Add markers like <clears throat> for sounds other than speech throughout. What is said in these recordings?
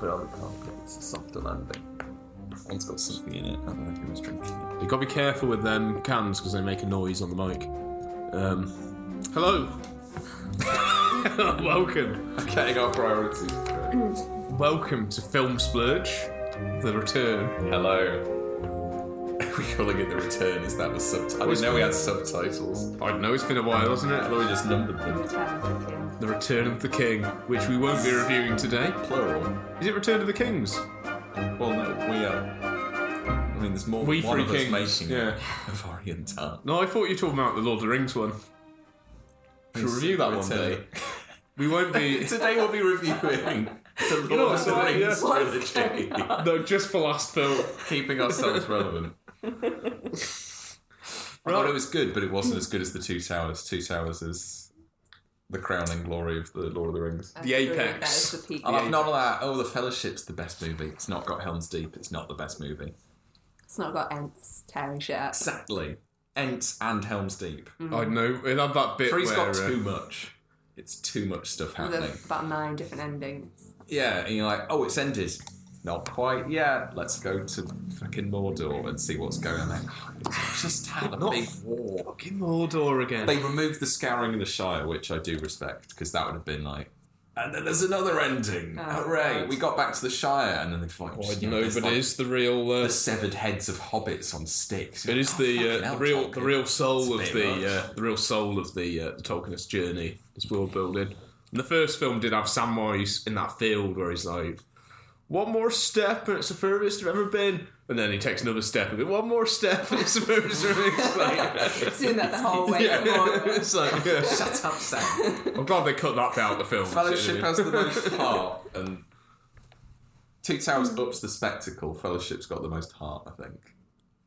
but I can't. It's a softer landing. One's got something in it. I don't know who was drinking it. You got to be careful with them cans because they make a noise on the mic. Um, hello. <laughs> Welcome. Getting our priorities. Welcome to Film Splurge, the return. Hello. <laughs> We're calling it the return. Is that the subtitle? I didn't know we had subtitles. I know, it's been a while, hasn't I it? thought we just numbered them. The Return of the King, which we won't be reviewing today. Plural. Is it Return of the Kings? Well, no, we are. I mean, there's more We than one Three of us Kings, making yeah. a variant art. No, I thought you were talking about the Lord of the Rings one. Should we review that one day? We won't be. <laughs> Today we'll be reviewing the Lord know, of the so, Rings yeah. trilogy. no, just for last film. Keeping ourselves relevant. <laughs> I thought it was good, but it wasn't as good as the Two Towers. Two Towers is the crowning glory of the Lord of the Rings. The apex. That is the peak. And I've not that. Oh, the Fellowship's the best movie. It's not got Helm's Deep. It's not the best movie. It's not got Ents tearing shit up. Exactly. Ents and Helm's Deep. I know. It had that bit Three's where. got uh, too much. It's too much stuff With happening. about nine different endings. Yeah, and you're like, oh, it's ended. Not quite yet. Let's go to fucking Mordor and see what's going on. Like, <sighs> just had a Not big war. Fucking Mordor again. They removed the scouring of the Shire, which I do respect, because that would have been like, and then there's another ending. Oh, Hooray! God. We got back to the Shire, and then they like, Why just, do you know, there's, nobody like, is the real. Uh, the severed heads of hobbits on sticks. it is Oh, the uh, the hell, real the real soul of It's a the uh, the real soul of the uh, the Tolkienist journey is world building. And the first film did have Samwise in that field where he's like, "One more step and it's the furthest I've ever been," and then he takes another step and goes, "One more step and it's the furthest I've ever been." <laughs> It's like, Doing that the whole way yeah, <laughs> it's like, yeah. Shut up, Sam. I'm glad they cut that out of the film. Fellowship has the most <laughs> heart, and Two Towers ups the spectacle. Fellowship's got the most heart, I think.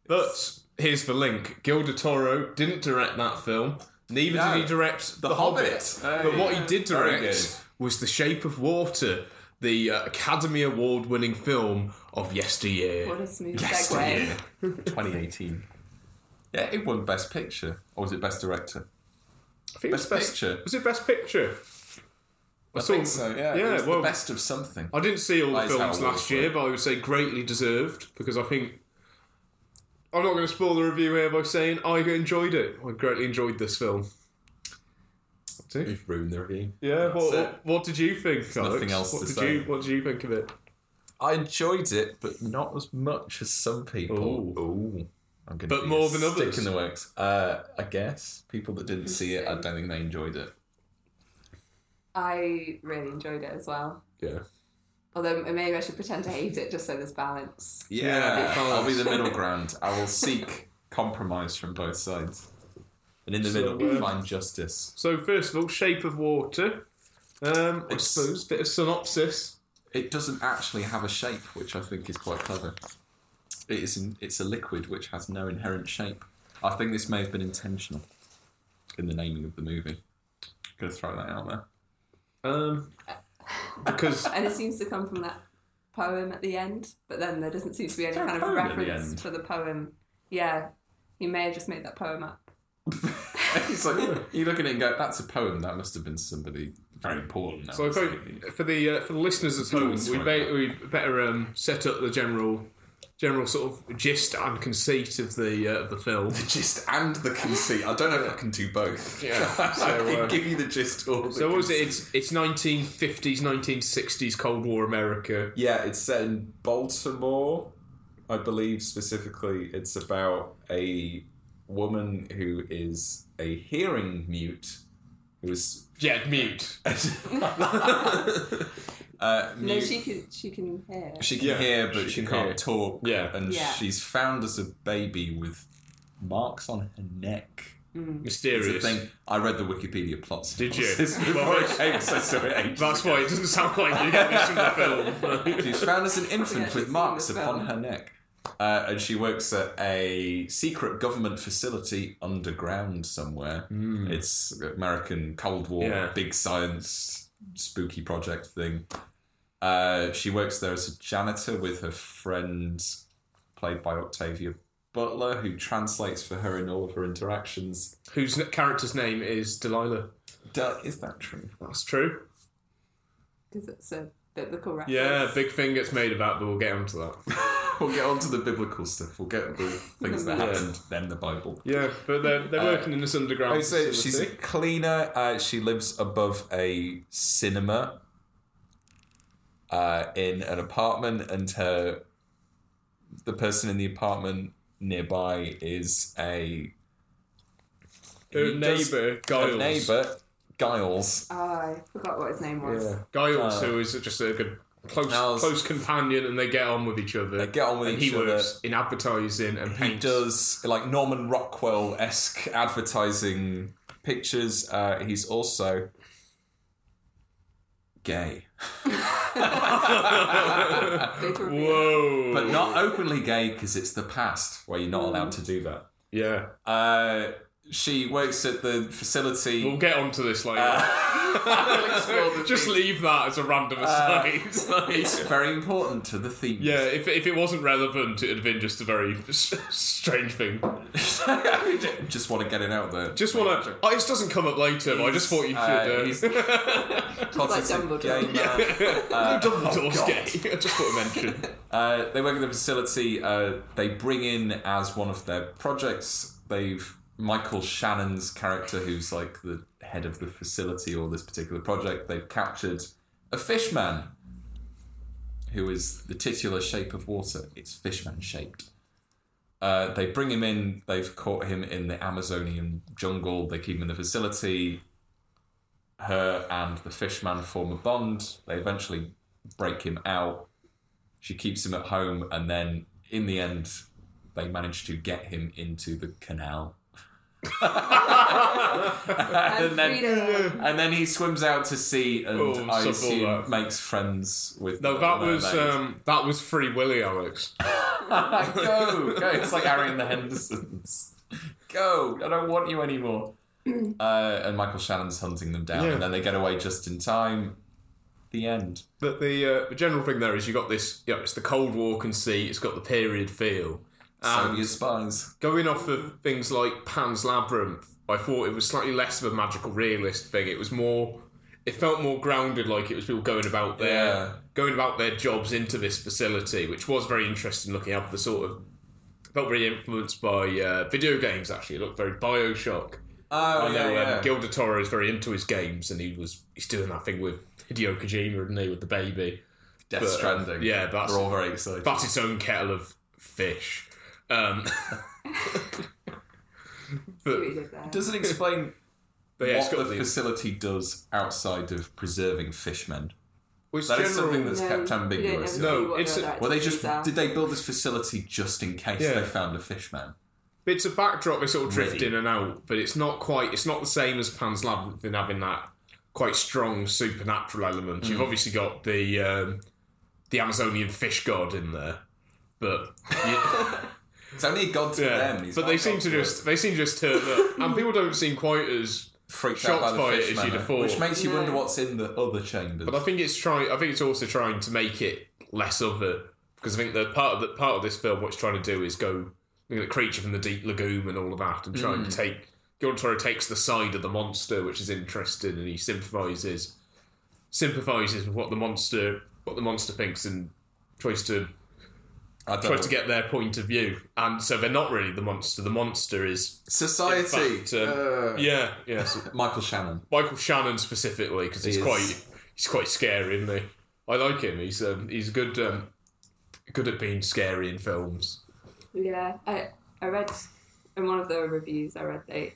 But here's the link: Gil de Toro didn't direct that film. Neither No. did he direct The The, Hobbit. Hobbit. Hey. but what he did direct was The Shape of Water, the uh, Academy Award-winning film of yesteryear. What a smooth Yesteryear. <laughs> segue. 2018. Yeah, it won Best Picture, or was it Best Director? I think it was Best Picture. Was it Best Picture? I saw- think so. Yeah, yeah, it was well- the best of something. I didn't see all the That is films last year, but I would say greatly deserved because I think. I'm not going to spoil the review here by saying I enjoyed it. I greatly enjoyed this film. See? We've ruined the review. Yeah, That's what, it. what, what did you think, Alex? nothing else what to did say. you What did you think of it? I enjoyed it, but not as much as some people. Ooh. Ooh. I'm gonna But more a than stick others. in the works. Uh, I guess people that didn't see it, I don't think they enjoyed it. I really enjoyed it as well. Yeah. Although maybe I should pretend to hate it just so there's balance. Yeah, because- I'll be the middle ground. I will seek <laughs> compromise from both sides, and in the So, middle, uh, find justice. So first of all, Shape of Water. Um, I It's- suppose bit of synopsis. It doesn't actually have a shape, which I think is quite clever. It is. In, it's a liquid which has no inherent shape. I think this may have been intentional in the naming of the movie. Gonna throw that out there. Um, because <laughs> And it seems to come from that poem at the end, but then there doesn't seem to be any kind of poem at the reference for the poem. Yeah, he may have just made that poem up. <laughs> it's like you look at it and go, "That's a poem. That must have been somebody very important." So I think for the uh, for the listeners at home, we, be, we better um, set up the general general sort of gist and conceit of the uh, of the film. the gist and the conceit. I don't know if I can do both. Yeah, <laughs> I so, uh, give you the gist or the So what was it? It's it's 1950s, 1960s Cold War America. Yeah, it's set in Baltimore, I believe specifically. It's about a woman who is a hearing mute, who is Yeah, mute. <laughs> uh, No, she can she can hear. She can Yeah, hear, but she she, can can't hear. talk. Yeah. and Yeah. she's found as a baby with marks on her neck. It's a Mysterious. thing. I read the Wikipedia plot. Did you? synopsis before Well, it came, so I saw it ages That's ago. why it doesn't sound like you get this from the film. She's found as an infant Yeah, with she's marks seen the upon film. her neck. Uh, and she works at a secret government facility underground somewhere. It's American Cold War. Yeah. big science, spooky project thing. Uh, she works there as a janitor with her friend, played by Octavia Butler, who translates for her in all of her interactions. Whose n- character's name is Delilah. Duh, is that true? That's true. Because it's a biblical reference. Yeah, big thing gets made about, but we'll get onto that. <laughs> We'll get on to the biblical stuff. We'll get the things that <laughs> Yeah. happened, then the Bible. Yeah, but they're, they're working in this underground Oh, so she's a cleaner. Uh, she lives above a cinema uh, in an apartment, and her the person in the apartment nearby is a Her he does- neighbour, a Giles. neighbour, Giles. Oh, I forgot what his name was. Yeah. Giles, Uh, who is just a good close close companion, and they get on with each other. They get on with and each he other. works in advertising and He paints. does like Norman Rockwell esque advertising pictures. Uh, he's also gay, <laughs> Whoa! but not openly gay because it's the past where you're not allowed to do that. Yeah, Uh, she works at the facility. we'll get onto this later. Uh, just leave that as a random aside. Like- <laughs> it's very important to the theme. yeah, if, if it wasn't relevant, it'd have been just a very s- strange thing. <laughs> just want to get it out there. Just want to. Oh, this doesn't come up later, but I just thought you should. Uh, Uh, he's <laughs> Like closeted Dumbledore. gay man. no, Dumbledore's oh, gay. I just thought to mention. Uh, they work at the facility. Uh, they bring in as one of their projects. They've Michael Shannon's character, who's like the head of the facility or this particular project. They've captured a fishman, who is the titular shape of water. It's fishman shaped. Uh, they bring him in. They've caught him in the Amazonian jungle. They keep him in the facility. Her and the fishman form a bond. They eventually break him out. She keeps him at home, and then in the end, they manage to get him into the canal. And and, then, and then he swims out to sea and Oh, I assume that. makes friends with No, that was um, that was Free Willy, Alex. <laughs> go, go. It's like Harry and the Hendersons. Go. I don't want you anymore. <clears throat> Uh, and Michael Shannon's hunting them down, Yeah. and then they get away just in time. The end. But the uh, the general thing there is you got this. You know, it's the Cold War conceit. It's got the period feel. And Soviet spies. going off of things like Pan's Labyrinth, I thought it was slightly less of a magical realist thing. It was more. It felt more grounded, like it was people going about their Yeah. going about their jobs into this facility, which was very interesting. Looking at the sort of felt very influenced by uh, video games. Actually, it looked very Bioshock. Oh, I know yeah, um, Gilda Toro is very into his games, and he was he's doing that thing with Hideo Kojima, isn't he, with the baby? Death but, uh, Stranding. yeah, that's- We're all very excited. That's its own kettle of fish. Um, <laughs> but, what you did there. Does it explain but yeah, it's what got the the, facility does outside of preserving fishmen? well, it's That is general- something that's No, kept you don't ambiguous. ever No, what it's their a- Well, they activities just are. did they build this facility just in case Yeah. they found a fishman? It's a backdrop. They sort of drift Really? in and out, but it's not quite. It's not the same as Pan's Labyrinth in having that quite strong supernatural element. Mm. You've obviously got the um, the Amazonian fish god in there, but <laughs> you, It's only a god to yeah, them. He's but they seem to to just they seem just turn up, and people don't seem quite as. freaked shocked out by by the it as you'd have thought. which makes you No. wonder what's in the other chambers. But I think it's trying. I think it's also trying to make it less of a because I think the part of the part of this film, what it's trying to do is go look at the creature from the deep lagoon and all of that, and trying mm. to take. Gilda Toro takes the side of the monster, which is interesting, and he sympathizes sympathizes with what the monster what the monster thinks and tries to I don't tries know. to get their point of view. And so they're not really the monster. The monster is society. fact, um, Uh, yeah, yeah. so <laughs> Michael Shannon. Michael Shannon specifically because he's He quite he's quite scary, isn't he? I like him. He's um, he's good um, good at being scary in films. Yeah, I I read in one of the reviews I read they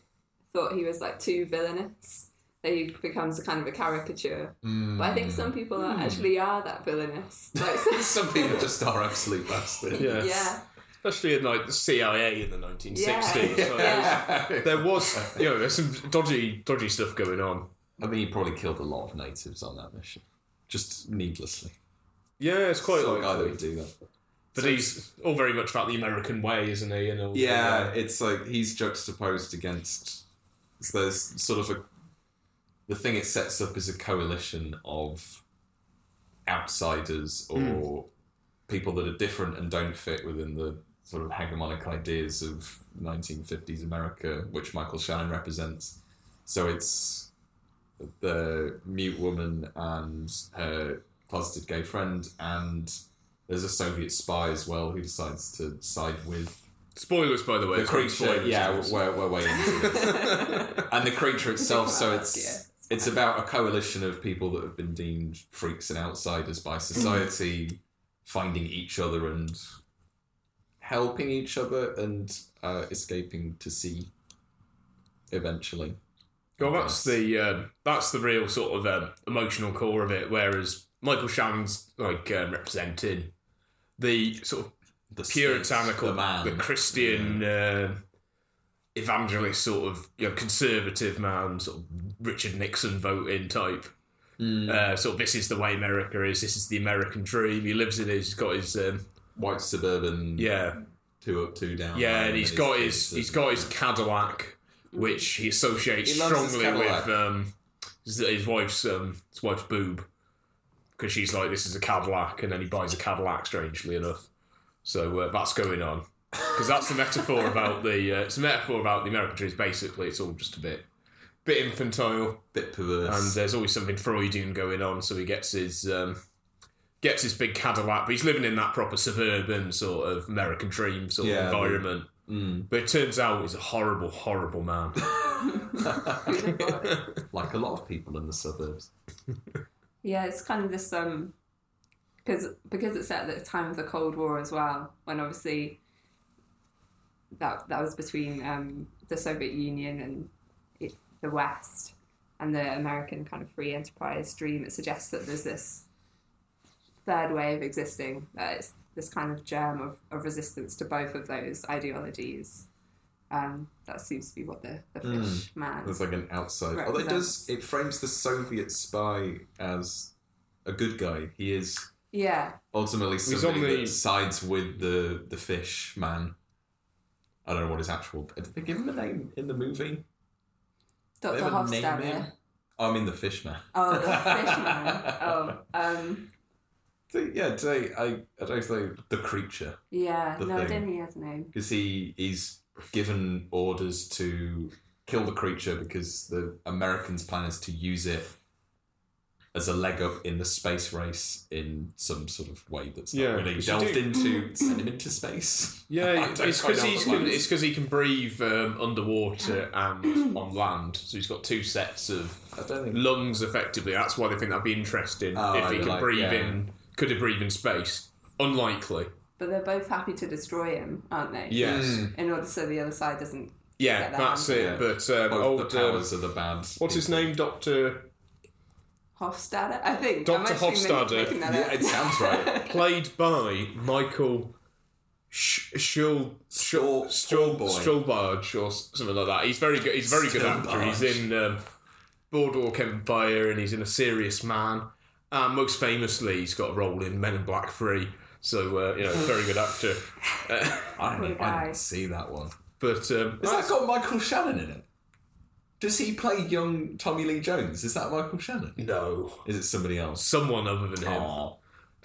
thought he was like too villainous. That he becomes a kind of a caricature. Hmm. But I think some people are, hmm. actually are that villainous. <laughs> Like, Some people just are absolute bastards. Yes. yeah, especially in like the CIA in the nineteen sixties. Yeah. Yeah. <laughs> There was you know there's some dodgy dodgy stuff going on. I think he probably killed a lot of natives on that mission, just needlessly. Yeah, it's quite Sort of like guy that would do that. But he's all very much about the American way, isn't he? And all Yeah, it's like he's juxtaposed against. So there's sort of a. The thing it sets up is a coalition of outsiders or hmm. people that are different and don't fit within the sort of hegemonic ideas of 1950s America, which Michael Shannon represents. So it's the mute woman and her closeted gay friend, and there's a Soviet spy as well who decides to side with Spoilers, by the way. the creature. spoilers, Yeah, we're, we're way into it. <laughs> and the creature itself. So Yeah. <laughs> Oh, it's it's about a coalition of people that have been deemed freaks and outsiders by society, finding each other and helping each other and uh, escaping to sea. Eventually, Well, that's the um, that's the real sort of um, emotional core of it. Whereas Michael Shannon's like um, representing the sort of the puritanical, the man, the Christian uh, evangelist, sort of you know, conservative man, sort of Richard Nixon voting type. Mm. Uh, sort of this is the way America is. This is the American dream. He lives in it. He's got his um, white suburban, yeah, two up, two down. yeah, and he's got his he's got his Cadillac, which he associates He strongly with um, his, his wife's um, his wife's boob, because she's like, this is a Cadillac, and then he buys a Cadillac. Strangely enough, so uh, that's going on because that's the metaphor about the uh, it's a metaphor about the American dreams. Basically, it's all just a bit bit infantile, bit perverse. and there's always something Freudian going on. So he gets his. Um, Gets his big Cadillac, but he's living in that proper suburban sort of American dream sort Yeah, of environment. Mm. But it turns out he's a horrible, horrible man. <laughs> like a lot of people in the suburbs. Yeah, it's kind of this um, because because it's set at the time of the Cold War as well, when obviously that that was between um, the Soviet Union and it, the West and the American kind of free enterprise dream. It suggests that there's this third way of existing. That it's this kind of germ of, of resistance to both of those ideologies. Um, that seems to be what the, the Mm. fish man. There's like an outside. Although it does, it frames the Soviet spy as a good guy. He is Yeah, ultimately He's somebody the- that sides with the the fish man. I don't know what his actual. Did they give him a name in the movie? Dr. They ever name Hofstadter. Oh, I mean the fish man. Oh, the fish man. <laughs> Oh, um, So, yeah, today I I don't know the creature yeah. The no, I didn't. He has a name. because he he's given orders to kill the creature because the Americans' plan is to use it as a leg up in the space race in some sort of way that's Yeah, not really 'cause you delved into. Send him into space. <laughs> Yeah, it's because he's can, it's because he can breathe um, underwater and <clears throat> on land. So he's got two sets of think. lungs, effectively. That's why they think that'd be interesting Oh, if he I can like- breathe yeah. in. Could he breathe in space? Unlikely. But they're both happy to destroy him, aren't they? Yes. Mm. In order so the other side doesn't. Yeah, Get that that's hand. it. Yeah. But um, Both old, the um, powers are the bad. what's his name? Doctor Hofstadter, I think. Dr. I'm actually make- Hofstadter. Yeah, it sounds right. <laughs> played by Michael Sh- Schul Stroll- Strollboy. Or something like that. He's very good. He's very good actor. He's Strollbarge. in um, Boardwalk Empire and he's in A Serious Man. And most famously, he's got a role in Men in Black Three. So uh, you know, very good actor. <laughs> Uh, I, Poor didn't. I didn't see that one. but um, Has that got Michael Shannon in it? Does he play young Tommy Lee Jones? Is that Michael Shannon? no, Is it somebody else? someone other than him. Aw.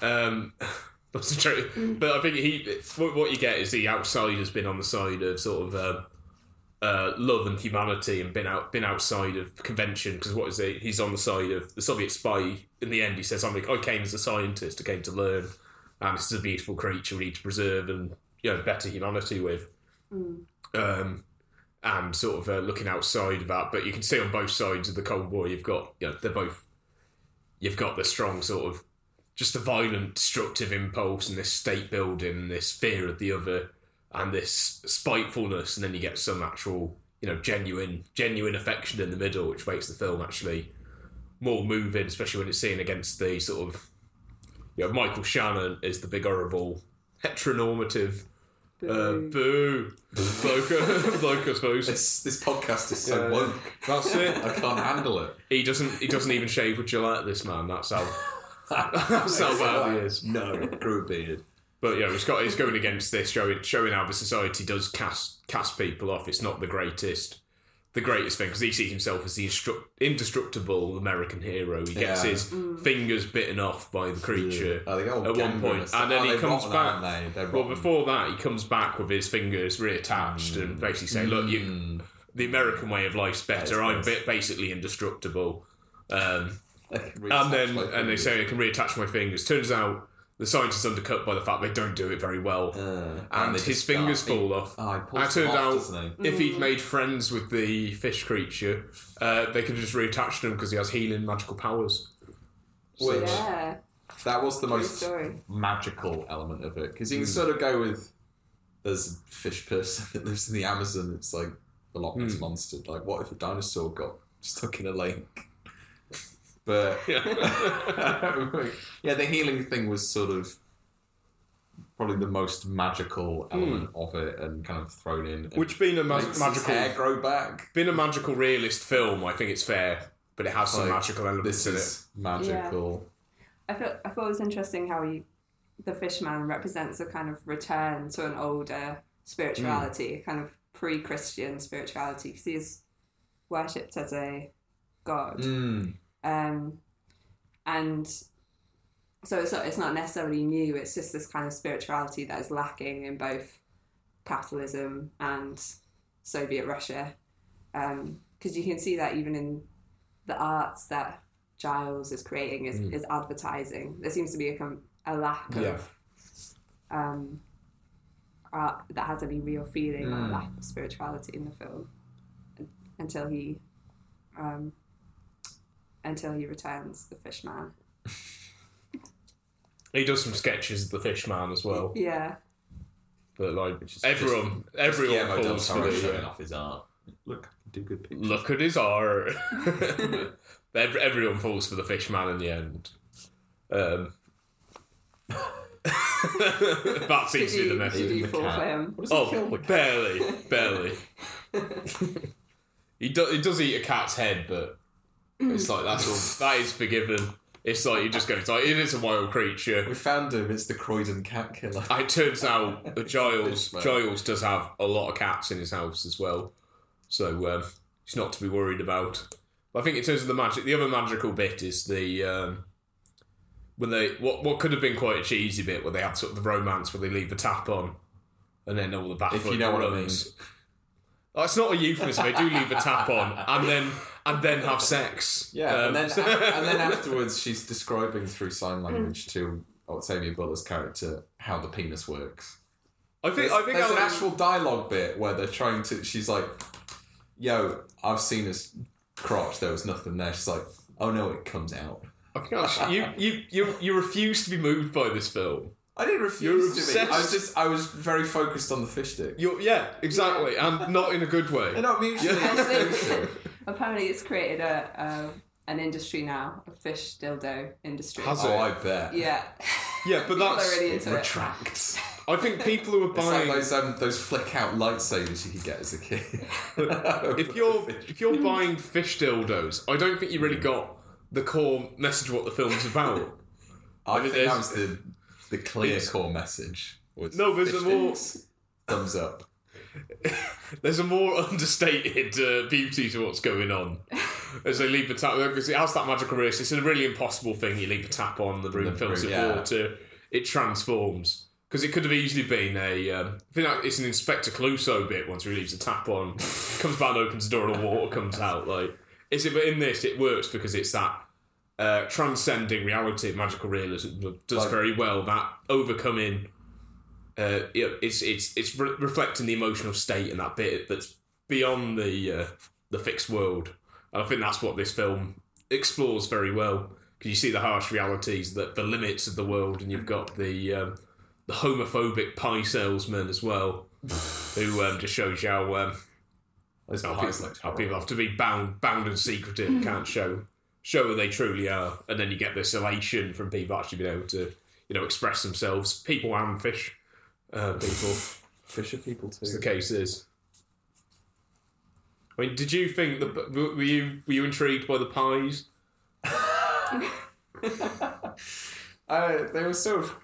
Um, <laughs> that's true. But I think he what, what you get is the outside has been on the side of sort of uh, uh, love and humanity and been out been outside of convention because what is it? He's on the side of the Soviet spy. In the end, he says, "I'm like, I came as a scientist. I came to learn, and this is a beautiful creature we need to preserve and you know better humanity with." Um, and sort of uh, looking outside of that, but you can see on both sides of the Cold War, you've got you know they're both you've got the strong sort of just the violent, destructive impulse and this state building this fear of the other and this spitefulness, and then you get some actual, you know, genuine, genuine affection in the middle, which makes the film actually more moving, especially when it's seen against the sort of, you know, Michael Shannon is the big horrible heteronormative uh, Boo. boo bloke, bloke I suppose. This this podcast is so Yeah. woke. That's it. <laughs> I can't handle it. He doesn't. He doesn't even shave with Gillette. This man. That's how. <laughs> That's how bad he is. No, grew a beard. But yeah, he's got he's going against this, showing showing how the society does cast cast people off. It's not the greatest, the greatest thing because he sees himself as the instru- indestructible American hero. He gets Yeah. his mm. fingers bitten off by the creature Oh, at one point, and then oh, he comes back. aren't they? Well, before that, he comes back with his fingers reattached and basically saying, "Look, you, the American way of life's better. I'm Yes, ba- basically indestructible." Um, <laughs> and then and they say I can reattach my fingers. Turns out the science is undercut by the fact they don't do it very well, Uh, and they his fingers start- fall off. Oh, he And it turned off, out he? if he'd made friends with the fish creature, uh, they could have just reattached him because he has healing magical powers. Which yeah, that was the true most story. magical element of it because you can sort of go with there's a fish person <laughs> that lives in the Amazon. It's like the Loch Ness Mm. monster. Like, what if a dinosaur got stuck in a lake? But <laughs> Yeah. <laughs> yeah, the healing thing was sort of probably the most magical element of it, and kind of thrown in. Hmm. Which being a ma- makes his magical hair grow back. being a magical realist film, I think it's fair, but it has some magical elements This in it. is magical. I thought I thought it was interesting how he, the fishman represents a kind of return to an older spirituality, a kind of pre-Christian spirituality, because he is worshipped as a god, Mm. Um, and so it's not it's not necessarily new. It's just this kind of spirituality that is lacking in both capitalism and Soviet Russia, because you can see that even in the arts that Giles is creating is, is advertising. There seems to be a, com- a lack Yeah. of um, art that has any real feeling or Mm. a lack of spirituality in the film until he um, until he returns the fishman. <laughs> He does some sketches of the Fishman as well, Yeah, but like Which is everyone, everyone Guillermo del falls for Toro the. showing off his art. Look, do good pictures. Look at his art. <laughs> <laughs> Ev- everyone falls for the Fishman in the end. Um, that seems to be the you, message. did you the fall cat. for him? What does Oh, the barely, barely. he does. He does eat a cat's head, but it's like that's all. <clears throat> That is forgiven. It's like you just go. It's like it is a wild creature. We found him. It's the Croydon cat killer. It turns out <laughs> that Giles Giles does have a lot of cats in his house as well, so um, he's not to be worried about. But I think in terms of the magic, the other magical bit is the um, when they what what could have been quite a cheesy bit where they had sort of the romance where they leave the tap on, and then all the back If you know what I runs. Oh, it's not a euphemism. They do leave the tap on and then and then have sex. Yeah, Um, <laughs> and then and then afterwards, she's describing through sign language to Octavia Butler's character how the penis works. I think There's, I think there's I an actual dialogue bit where they're trying to. She's like, "Yo, I've seen his crotch. There was nothing there." She's like, "Oh no, it comes out." I think I- you, you you you refuse to be moved by this film. I didn't refuse to be. I was just. I was very focused on the fish stick. You're, yeah, exactly, and not in a good way. They're not mutually exclusive. Apparently, it's created a, a an industry now, a fish dildo industry. Has Oh, it? I bet. Yeah, Yeah, but people are that's. really into it. Retracts. I think people who are <laughs> It's like buying. those um, those flick out lightsabers you could get as a kid. <laughs> if you're if you're buying fish dildos, I don't think you really got the core message of what the film's about. I mean, think that there's- was the the clear core message. was No, there's a more- thumbs up. <laughs> There's a more understated uh, beauty to what's going on as they leave the tap because it has that magical race. It's a really impossible thing. You leave the tap on, the room The fills with yeah. water, it transforms. Because it could have easily been a. Um, I think it's an Inspector Clouseau bit. Once he leaves the tap on, <laughs> comes back and opens the door, and the water comes out. Like, is it? But in this, it works because it's that uh, transcending reality, magical realism does Like- very well. That overcoming uh, yeah, it's it's it's re- reflecting the emotional state in that bit that's beyond the uh, the fixed world, and I think that's what this film explores very well. Because you see the harsh realities, that the limits of the world, and you've got the um, the homophobic pie salesman as well, who um, just shows you how um, how, people, how people have to be bound bound and secretive, can't show show who they truly are, and then you get this elation from people actually being able to you know express themselves, people and fish uh, people. Fisher people too. as the case is. I mean, did you think that were you were you intrigued by the pies? <laughs> Uh, they were sort of.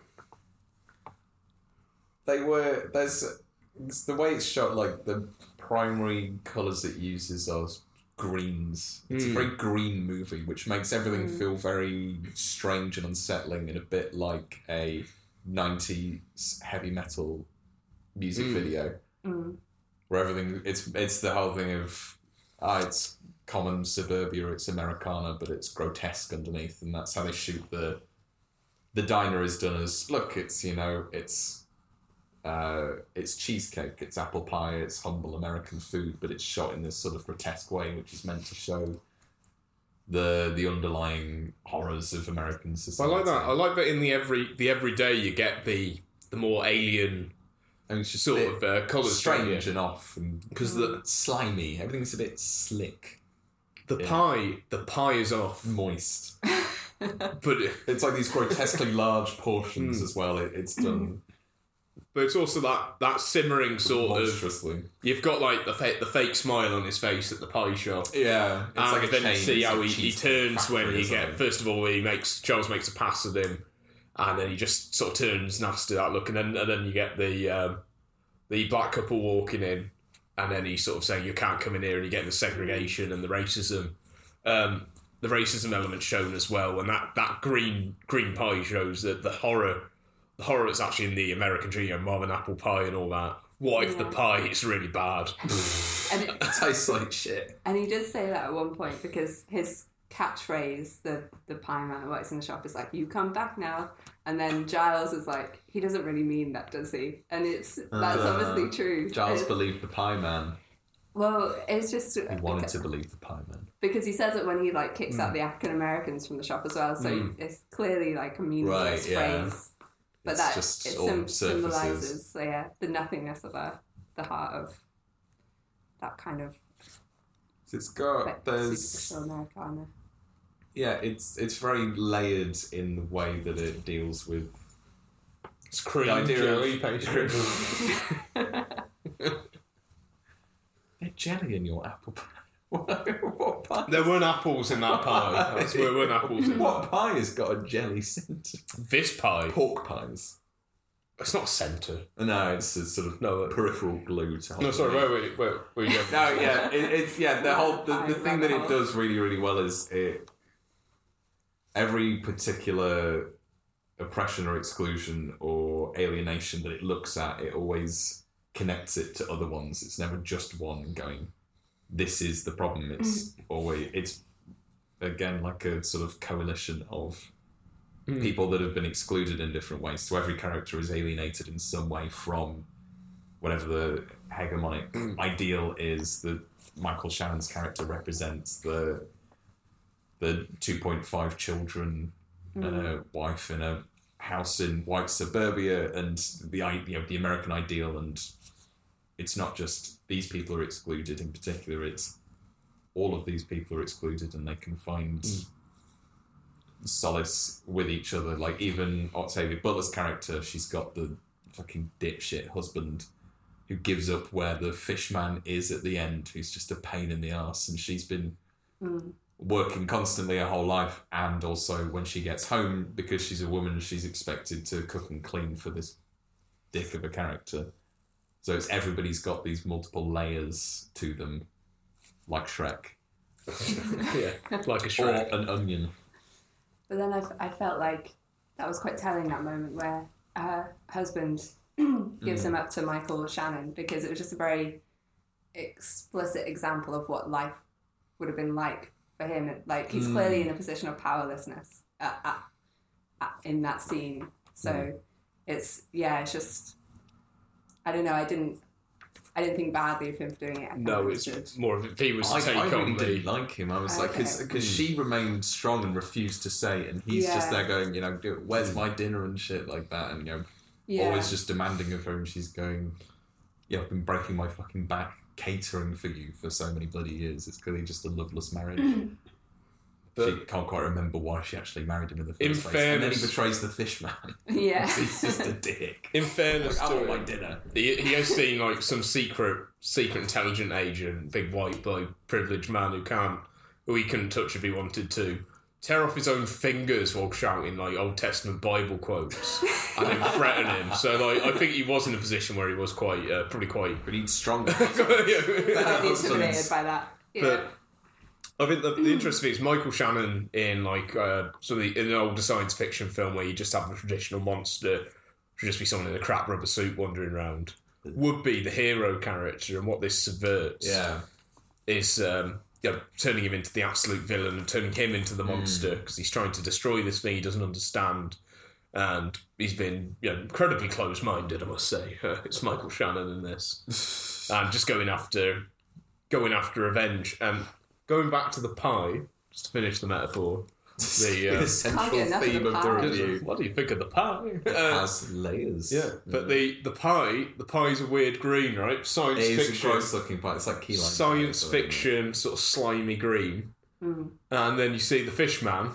They were. There's the way it's shot. Like the primary colours it uses are greens. It's a Hmm. very green movie, which makes everything feel very strange and unsettling, and a bit like a '90s heavy metal music Hmm. video, Mm. where everything it's it's the whole thing of. ah, it's common suburbia, it's Americana, but it's grotesque underneath, and that's how they shoot the. The diner is done as look. It's you know it's uh, it's cheesecake, it's apple pie, it's humble American food, but it's shot in this sort of grotesque way, which is meant to show the the underlying horrors of American society. I like that. I like that in the every the everyday you get the the more alien and it's just sort of uh, colours. strange and off, because the slimy. Everything's a bit slick, the Yeah. pie the pie is off, moist. <laughs> but It's like these grotesquely large portions Hmm. as well. It, it's done <laughs> but it's also that that simmering sort of. You've got like the fake the fake smile on his face at the pie shop. Yeah, it's and like then you see how he, he turns when you get first of all he makes Charles makes a pass at him, and then he just sort of turns nasty that look, and then and then you get the um, the black couple walking in, and then he's sort of saying you can't come in here, and you get the segregation and the racism, um, the racism element shown as well, and that that green green pie shows that the horror, horror that's actually in the American dream, you know, mom and apple pie and all that. What if the pie is really bad? <laughs> And, it, <laughs> It tastes like shit. and he did say that at one point because his catchphrase, the the pie man who works in the shop, is like, "You come back now." And then Giles is like, he doesn't really mean that, does he? And it's that's Uh, obviously true. Giles It's- believed the pie man. well, it's just He wanted to believe the pie man. because he says it when he like kicks Hmm. out the African Americans from the shop as well. So Mm. it's clearly like a meaningless Right, yeah. phrase. But It's that just it sim- symbolizes so yeah, the nothingness of the, the heart of that kind of It's got like, there's Americana. yeah, it's it's very layered in the way that it deals with It's cream the idea jelly of pastry. <laughs> There's jelly in your apple pie. What pie? There weren't apples in that pie. That's there weren't apples in what that. pie has got a jelly centre? This pie. Pork pies. It's not centre. No, it's a sort of No, uh, peripheral glue to No, it sorry. in. Wait, wait, wait. wait yeah. No, yeah, it, it's yeah. The whole the, the thing that it does really really well is it every particular oppression or exclusion or alienation that it looks at, it always connects it to other ones. It's never just one going. This is the problem. It's always it's again like a sort of coalition of Mm. people that have been excluded in different ways. So every character is alienated in some way from whatever the hegemonic Mm. ideal is that Michael Shannon's character represents the the 2.5 children and a wife in a house in white suburbia and the i- you know the American ideal and it's not just these people are excluded in particular it's all of these people are excluded and they can find Mm. solace with each other like even Octavia Butler's character she's got the fucking dipshit husband who gives up where the fishman is at the end who's just a pain in the ass and she's been Mm. working constantly her whole life and also when she gets home because she's a woman she's expected to cook and clean for this dick of a character so it's everybody's got these multiple layers to them like shrek <laughs> yeah, like a Shrek. or Shrek. an onion But then I, f- I felt like that was quite telling that moment where her husband <clears throat> gives Mm. him up to Michael Shannon because it was just a very explicit example of what life would have been like for him. Like he's Mm. clearly in a position of powerlessness at, at, at, in that scene. So Mm. it's yeah, it's just I don't know. I didn't I didn't think badly of him for doing it. I No, of it's understood. more of if he was to I, take I really on the. didn't like him. I was oh, like, because Okay. she hmm. remained strong and refused to say, it, and he's just there going, you know, where's hmm. my dinner and shit like that, and you know, yeah. always just demanding of her, and she's going, yeah, I've been breaking my fucking back catering for you for so many bloody years. It's clearly just a loveless marriage. <clears throat> But- she can't quite remember why she actually married him in the first In place. and then he betrays the fishman. <laughs> <laughs> yeah. he's just a dick. In fairness Like, I want my dinner. he, he has seen like some secret, secret intelligent agent, big white boy, privileged man who can't, who he couldn't touch if he wanted to. Tear off his own fingers while shouting like Old Testament Bible quotes <laughs> and then threaten him. So like, I think he was in a position where he was quite, uh, probably quite. But he's stronger. Quite husbands. intimidated by that. Yeah. But I think the, the interesting thing is Michael Shannon in like uh, so the, in an older science fiction film where you just have the traditional monster, should just be someone in a crap rubber suit wandering around, would be the hero character, and what this subverts yeah. is um, you know, turning him into the absolute villain and turning him into the monster because he's trying to destroy this thing he doesn't understand. And he's been you know, incredibly close-minded, I must say. Uh, <laughs> it's Michael Shannon in this, <laughs> and just going after, going after revenge, and going back to the pie. Just to finish the metaphor, the <laughs> uh, the central get enough of theme the of the pie. review what do you think of the pie? it Uh, has layers. yeah, but the the pie, the pie's a weird green, right? Science it is a fiction, gross looking pie. It's like key lime science something. fiction, sort of slimy green. And then you see the fish man.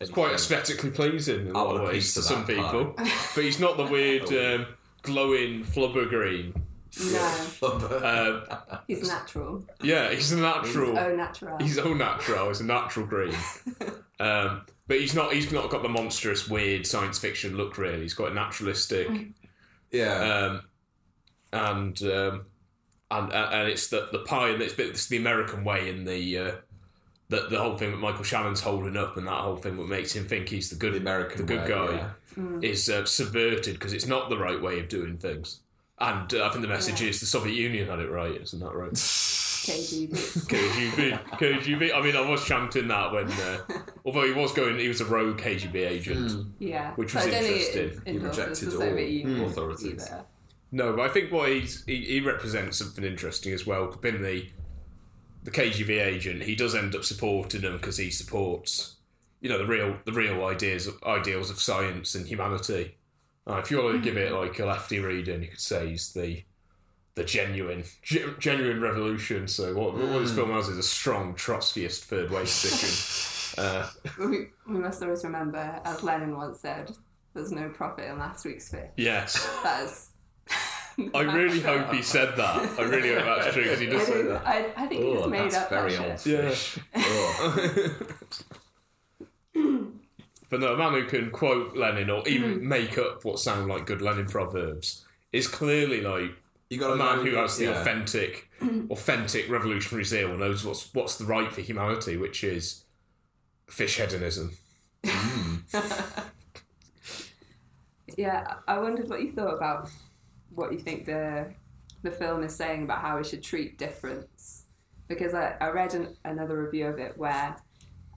It's quite aesthetically pleasing in a I lot of ways to some that people, <laughs> but he's not the weird <laughs> um, glowing flubber green. No, <laughs> Uh, he's natural. yeah, he's a natural. Oh, natural. He's all natural. He's a natural green. <laughs> Um, but he's not. He's not got the monstrous, weird science fiction look. Really, he's quite naturalistic. Yeah. um, and um, and uh, and it's the the pie, and it's, it's the American way in the. Uh, the, the whole thing that Michael Shannon's holding up and that whole thing that makes him think he's the good the American the good way, guy yeah. is uh, subverted because it's not the right way of doing things. And uh, I think the message Yeah. is the Soviet Union had it right, isn't that right? <laughs> KGB. KGB, KGB. I mean, I was chanting that when, uh, <laughs> although he was going, he was a rogue KGB agent. Yeah. Which was I interesting. He rejected the Soviet all Union authorities. either. No, but I think what he's he, he represents something interesting as well. Being the the KGB agent, he does end up supporting them because he supports, you know, the real the real ideas ideals of science and humanity. Uh, if you want to give it like a lefty reading, you could say he's the the genuine ge- genuine revolution. So what, what this film has is a strong Trotskyist third way position. Uh, We, we must always remember, as Lenin once said, there's no profit in last week's fish. yes, That is. I really hope he said that. I really hope that's true because he I, does say do, that. I, I think he Oh, just made that's up very that old shit. Yeah. fish. Oh. <laughs> But no, a man who can quote Lenin or even hmm. make up what sound like good Lenin proverbs is clearly like You got a man who has the yeah. authentic, hmm. authentic revolutionary zeal, knows what's what's the right for humanity, which is fish hedonism. Hmm. <laughs> Yeah, I wondered what you thought about what you think the the film is saying about how we should treat difference. Because I, I read an, another review of it where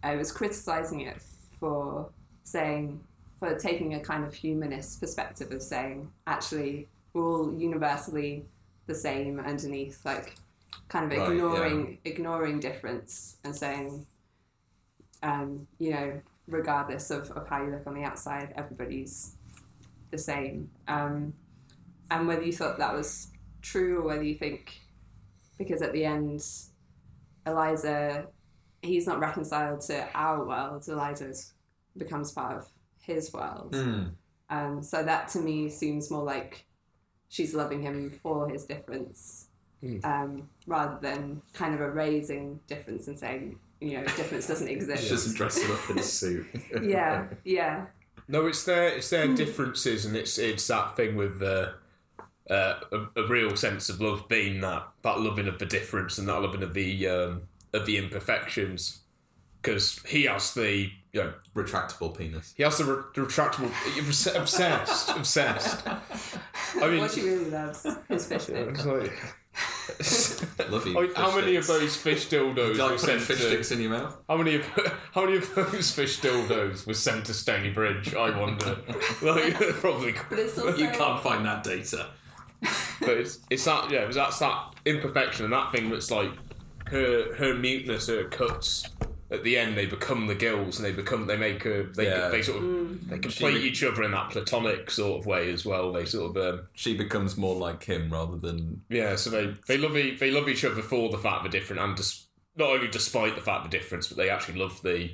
I was criticizing it for saying, for taking a kind of humanist perspective of saying, actually, we're all universally the same underneath, like kind of Right, ignoring ignoring difference and saying, um, you know, regardless of, of how you look on the outside, everybody's the same. Um, and whether you thought that was true or whether you think, because at the end, Eliza, he's not reconciled to our world, Eliza becomes part of his world. Mm. Um, so that to me seems more like she's loving him for his difference um, rather than kind of erasing difference and saying, you know, difference doesn't <laughs> exist. She exist. doesn't dress him up in a suit. <laughs> yeah, yeah. No, it's their it's their differences, and it's it's that thing with uh, uh, a, a real sense of love being that that loving of the difference and that loving of the um, of the imperfections. Because he has the you know Retractable penis. he has the re- retractable obsessed <laughs> obsessed. I mean, what she really loves is fish it's sticks. like, <laughs> Love you. like, how fish many of those fish dildos Do you were like putting sent fish to? sticks in your mouth? How many of <laughs> how many of those fish dildos were sent to Stony Bridge? I wonder. like probably, also, You can't find that data. but it's it's that yeah, it was that's that imperfection and that thing that's like her her muteness, her cuts. At the end, they become the gills, and they become they make a they Yeah. they sort of Mm. they complete each other in that platonic sort of way as well. They sort of um, She becomes more like him rather than. yeah, so they they love e- they love each other for the fact they're different, and dis- not only despite the fact they're different, but they actually love the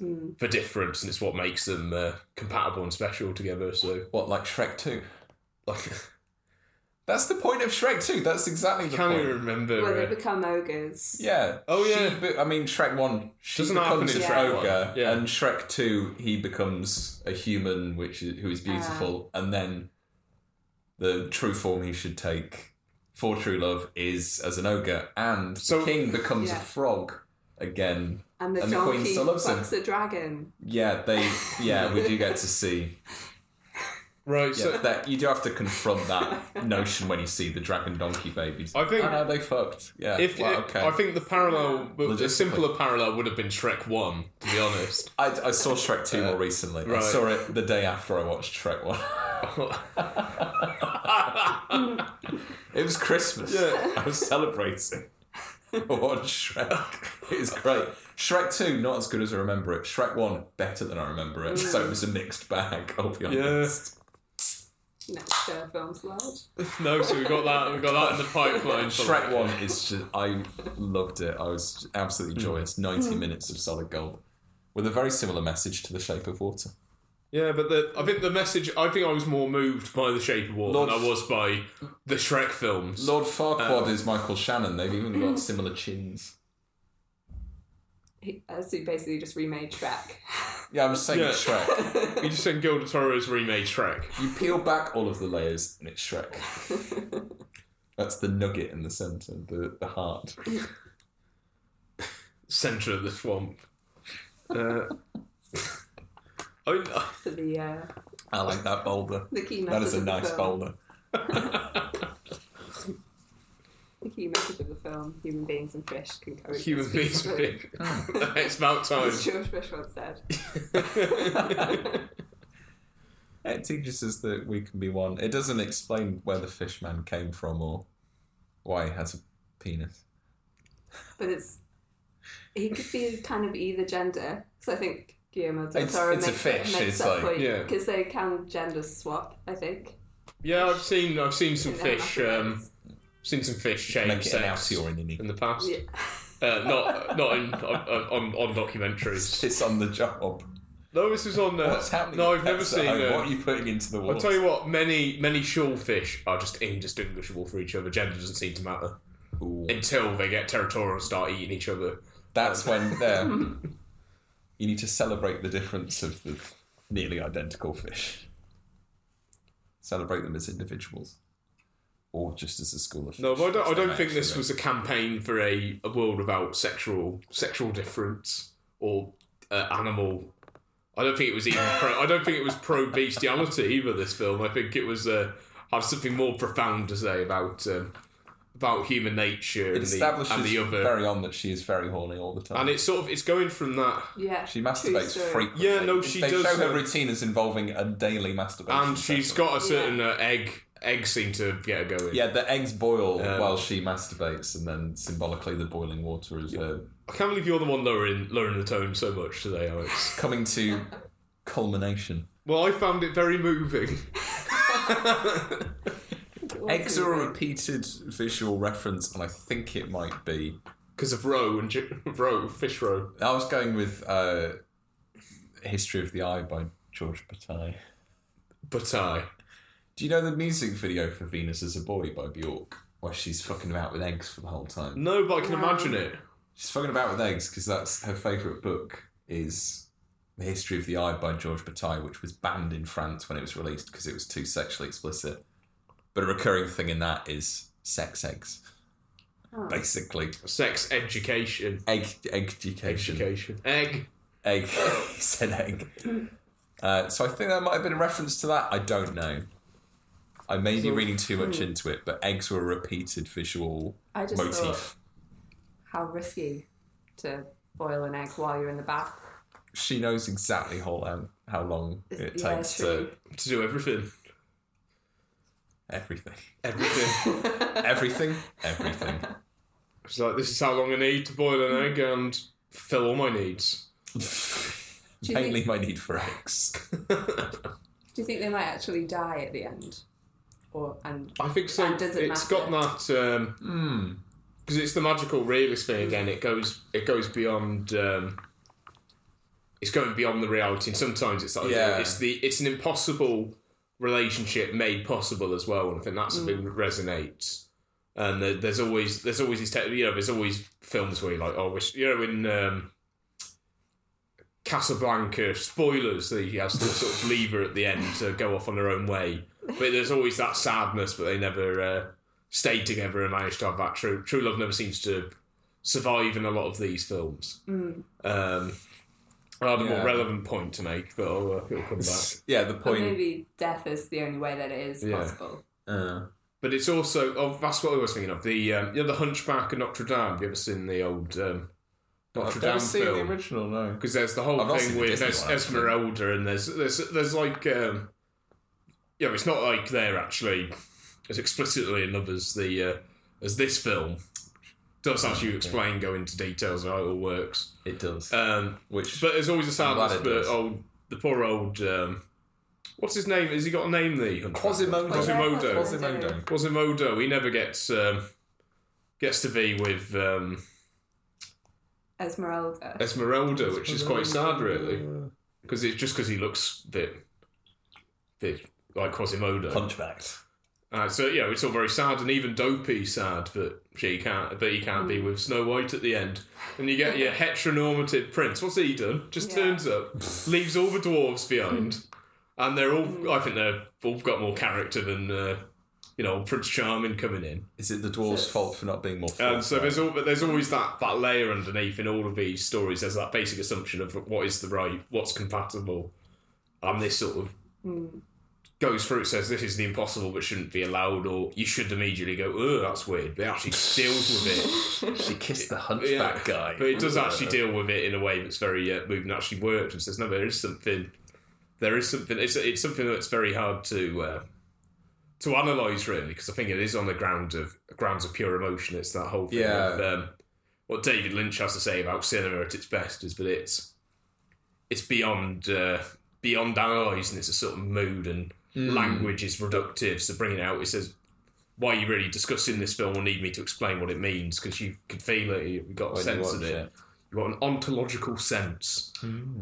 Mm. the difference, and it's what makes them uh, compatible and special together. So What, like Shrek 2? like, <laughs> That's the point of Shrek 2. That's exactly the can't point. even remember. Where they become ogres. Yeah. Oh, She yeah. be- I mean, Shrek 1, she Doesn't happen becomes in an Shrek ogre, yeah. and Shrek 2, he becomes a human which is, who is beautiful, ah. and then the true form he should take for true love is as an ogre, and So- the king becomes Yeah. a frog again. And the And the queen donkey still loves him. fucks a dragon. Yeah, they. Yeah, we do get to <laughs> see. Right. Yeah, So that you do have to confront that <laughs> notion when you see the dragon donkey babies. I think- oh, no, they fucked. Yeah. if it- okay. I think the parallel, the simpler parallel would have been Shrek One. To be honest. <laughs> I, I saw Shrek 2 more uh, recently. I saw it the day after I watched Shrek 1. <laughs> it was Christmas. Yeah. I was celebrating. I watched Shrek. It was great. Shrek 2, not as good as I remember it. Shrek 1, better than I remember it. So it was a mixed bag, I'll be honest. Next film's large. no, so we got that. We got that in the pipeline. for Shrek 1 is just, I loved it. I was absolutely joyous. 90 minutes of solid gold. With a very similar message to The Shape of Water. Yeah, but the, I think the message. I think I was more moved by the Shape of Water Lord- than I was by the Shrek films. Lord Farquaad Um, is Michael Shannon. They've even got <laughs> similar chins. He, uh, so he basically just remade Shrek. <laughs> Yeah, I'm saying Yeah. it's Shrek. You <laughs> just saying Gil del Toro's remade Shrek. You peel back all of the layers and it's Shrek. <laughs> That's the nugget in the centre, the, the heart. Centre of the swamp. Uh, I mean, For the uh, I like that boulder. the key That message a of the nice film. boulder. The key message of the film: human beings and fish can coexist. human beings are peacefully. big. it's about time. As George Bush once said. <laughs> It teaches us that we can be one. It doesn't explain where the fishman came from or why he has a penis. But it's he could be kind of either gender. Because I think Guillermo del It's- Toro it's a makes, fish, makes it's that like- point Yeah. because they can gender swap. I think. Yeah, I've seen I've seen some fish. Um, seen some fish change Make it an sex outie or an in the past. yeah. Uh, not not in, on, on on documentaries. <laughs> It's on the job. No, this is on. Uh, What's happening? No, I've never seen. Uh, what are you putting into the water? I'll tell you what. Many many shellfish are just indistinguishable for each other. Gender doesn't seem to matter Ooh. until they get territorial and start eating each other. That's when <laughs> there. you need to celebrate the difference of the nearly identical fish. Celebrate them as individuals, or just as a school of fish. No, but I don't, I don't think this was a campaign for a, a world without sexual sexual difference or uh, animal. I don't think it was even. Pro, I don't think it was pro bestiality either. This film, I think it was uh, had something more profound to say about um, about human nature It and the, establishes and the other. very on that she is very horny all the time. and it's sort of it's going from that, Yeah. she masturbates story. frequently. Yeah, no, she they does, show her uh, routine as involving a daily masturbation. and she's session. got a certain uh, egg. Eggs seem to get her going. Yeah, the eggs boil Um, while she masturbates, and then symbolically the boiling water is uh, I can't believe you're the one lowering lowering the tone so much today, Alex. <laughs> coming to culmination. Well, I found it very moving. <laughs> Eggs are a repeated visual reference, and I think it might be. Because of roe and <laughs> roe, fish roe. I was going with uh, History of the Eye by George Bataille. But I. Do you know the music video for Venus as a Boy by Bjork, where she's fucking about with eggs for the whole time? No, but I can No. imagine it. She's fucking about with eggs because that's her favourite book is The History of the Eye by George Bataille, which was banned in France when it was released because it was too sexually explicit. But a recurring thing in that is sex eggs, Oh. basically. Sex education. Egg, egg education. Education. Egg. Egg. <laughs> he said egg. <laughs> Uh, so I think that might have been a reference to that. I don't know. I may be reading too much hmm. into it, but eggs were a repeated visual I just motif. thought how risky to boil an egg while you're in the bath. She knows exactly how long, how long it Yeah, takes to To do everything. everything. Everything. <laughs> Everything, everything. it's like, this is how long I need to boil an egg and fill all my needs. <laughs> you Mainly think- my need for eggs. <laughs> Do you think they might actually die at the end? Or and I think so. And it It's got that. Um, Hmm. because it's the magical realist thing again. It goes it goes beyond. Um, it's going beyond the reality, and sometimes it's like Yeah. it's the it's an impossible relationship made possible as well, and I think that's something that resonates. And there, there's always there's always these te- you know there's always films where you're like oh wish you know in um, Casablanca spoilers that he has to sort of leave her at the end to go off on their own way, but there's always that sadness, but they never. Uh, stayed together and managed to have that true true love never seems to survive in a lot of these films. Um, I had a more relevant point to make, but I'll, uh, it'll come back. yeah, the Or point. maybe death is the only way that it is Yeah. possible. Uh, But it's also oh, that's what I was thinking of. The um, you know the Hunchback of Notre Dame. Have you ever seen the old um, Notre I've Dame never seen the original. No. Because there's the whole I've thing with Disney there's one, actually. Esmeralda and there's there's there's like um, you know it's not like they're actually as explicitly in love as the uh, as this film does actually explain go into details of how it all works. It does. Um, Which but there's always a I'm sadness. But does. old the poor old um, what's his name? Has he got a name? The Hunchback? Quasimodo. Quasimodo. Quasimodo. Quasimodo, he never gets um, gets to be with um, Esmeralda. Esmeralda, which is quite sad, really, because it's just because he looks a bit, bit like Quasimodo. Hunchbacked. Uh, so you know, it's all very sad, and even Dopey sad that she can't, but he can't be with Snow White at the end. And you get your <laughs> heteronormative prince. What's he done? Just Yeah. turns up, leaves all the dwarves behind, <laughs> and they're all. I think they've all got more character than. Uh, you know, Prince Charming coming in. Is it the dwarves' So- fault for not being more? And so forthright? there's all, but there's always that, that layer underneath in all of these stories. There's that basic assumption of what is the right, what's compatible, and this sort of goes through. It says this is the impossible, but shouldn't be allowed, or you should immediately go, oh, that's weird. But it actually <laughs> deals with it. she kissed the Yeah, hunchback guy. but it does actually deal with it in a way that's very uh, moving. Actually works and says no, there is something. There is something. It's it's something that's very hard to. Uh, to analyze really because I think it is on the ground of grounds of pure emotion. It's that whole thing Yeah. of um, what David Lynch has to say about cinema at its best is that it's it's beyond uh, beyond analysing. It's a sort of mood and Hmm. language is reductive. So bringing it out, it says why are you really discussing this film will need me to explain what it means because you can feel it. You've got a When sense of it. it. You've got an ontological sense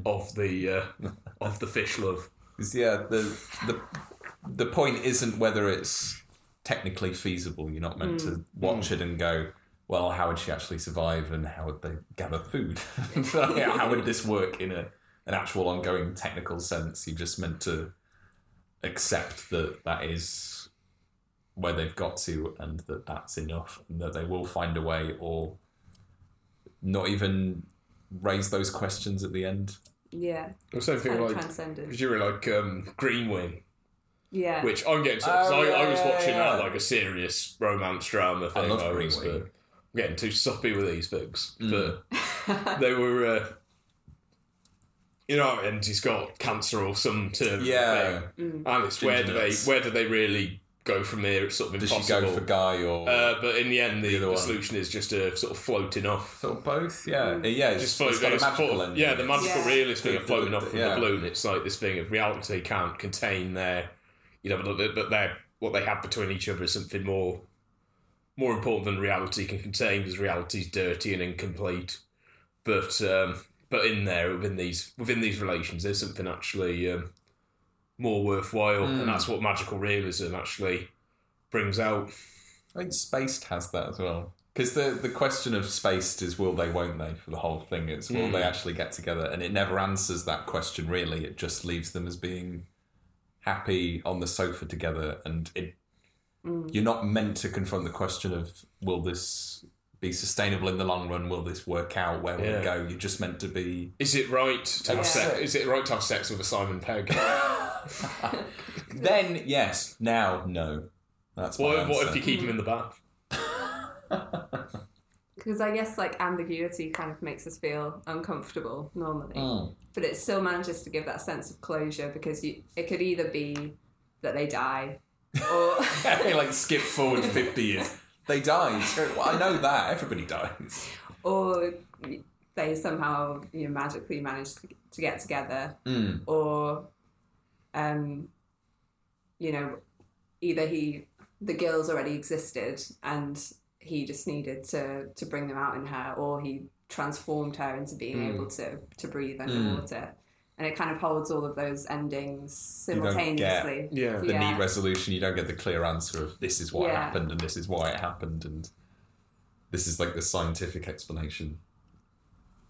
of the uh, of the fish love." yeah, the the the point isn't whether it's technically feasible. You're not meant to watch it and go, well, how would she actually survive, and how would they gather food? <laughs> <laughs> How would this work in a an actual ongoing technical sense? You're just meant to accept that that is where they've got to, and that that's enough, and that they will find a way, or not even raise those questions at the end. Yeah. The same thing like transcendent. because you were like um, Green Wing. Yeah. which I'm getting to because Oh, I, I was watching yeah. that like a serious romance drama thing. I love was, Green Wing. I'm getting too soppy with these things. Mm. But <laughs> they were, uh, you know, and he's got cancer or some term. Yeah. thing. and it's where do they where do they really go from there? It's sort of Does she go for Guy or uh, but in the end, the, The the solution is just a sort of floating off. sort of both? Yeah, yeah. It's, Just float, it's got a it's magical full- ending. yeah, the magical Yeah. realist thing of The- floating off from yeah. the balloon. It's like this thing of reality can't contain their, you know, but but their what they have between each other is something more, more important than reality can contain because reality's dirty and incomplete. But um, but in there within these within these relations, there's something actually um, more worthwhile, Hmm. and that's what magical realism actually brings out. I think Spaced has that as well. Because the, the question of Spaced is will they, won't they, for the whole thing. It's will Mm. they actually get together? And it never answers that question, really. It just leaves them as being happy on the sofa together. And it you're not meant to confront the question of will this be sustainable in the long run? Will this work out? Where will Yeah. it go? You're just meant to be. Is it right to have Yeah. sex? Is it right to have sex with a Simon Pegg? <laughs> <laughs> then, yes. Now, no. That's my what, what if you keep him in the bath? <laughs> Because I guess like ambiguity kind of makes us feel uncomfortable normally, Mm. but it still manages to give that sense of closure because you, it could either be that they die, or like skip forward 50 years. They died. I know that. Everybody dies. or they somehow you know, magically manage to, get together, Mm. or um, you know, either he the girls already existed and he just needed to to bring them out in her, or he transformed her into being Mm. able to to breathe Mm. Underwater. And it kind of holds all of those endings You don't get- simultaneously. Yeah. The Yeah. neat resolution, you don't get the clear answer of this is what Yeah. happened and this is why it happened and this is like the scientific explanation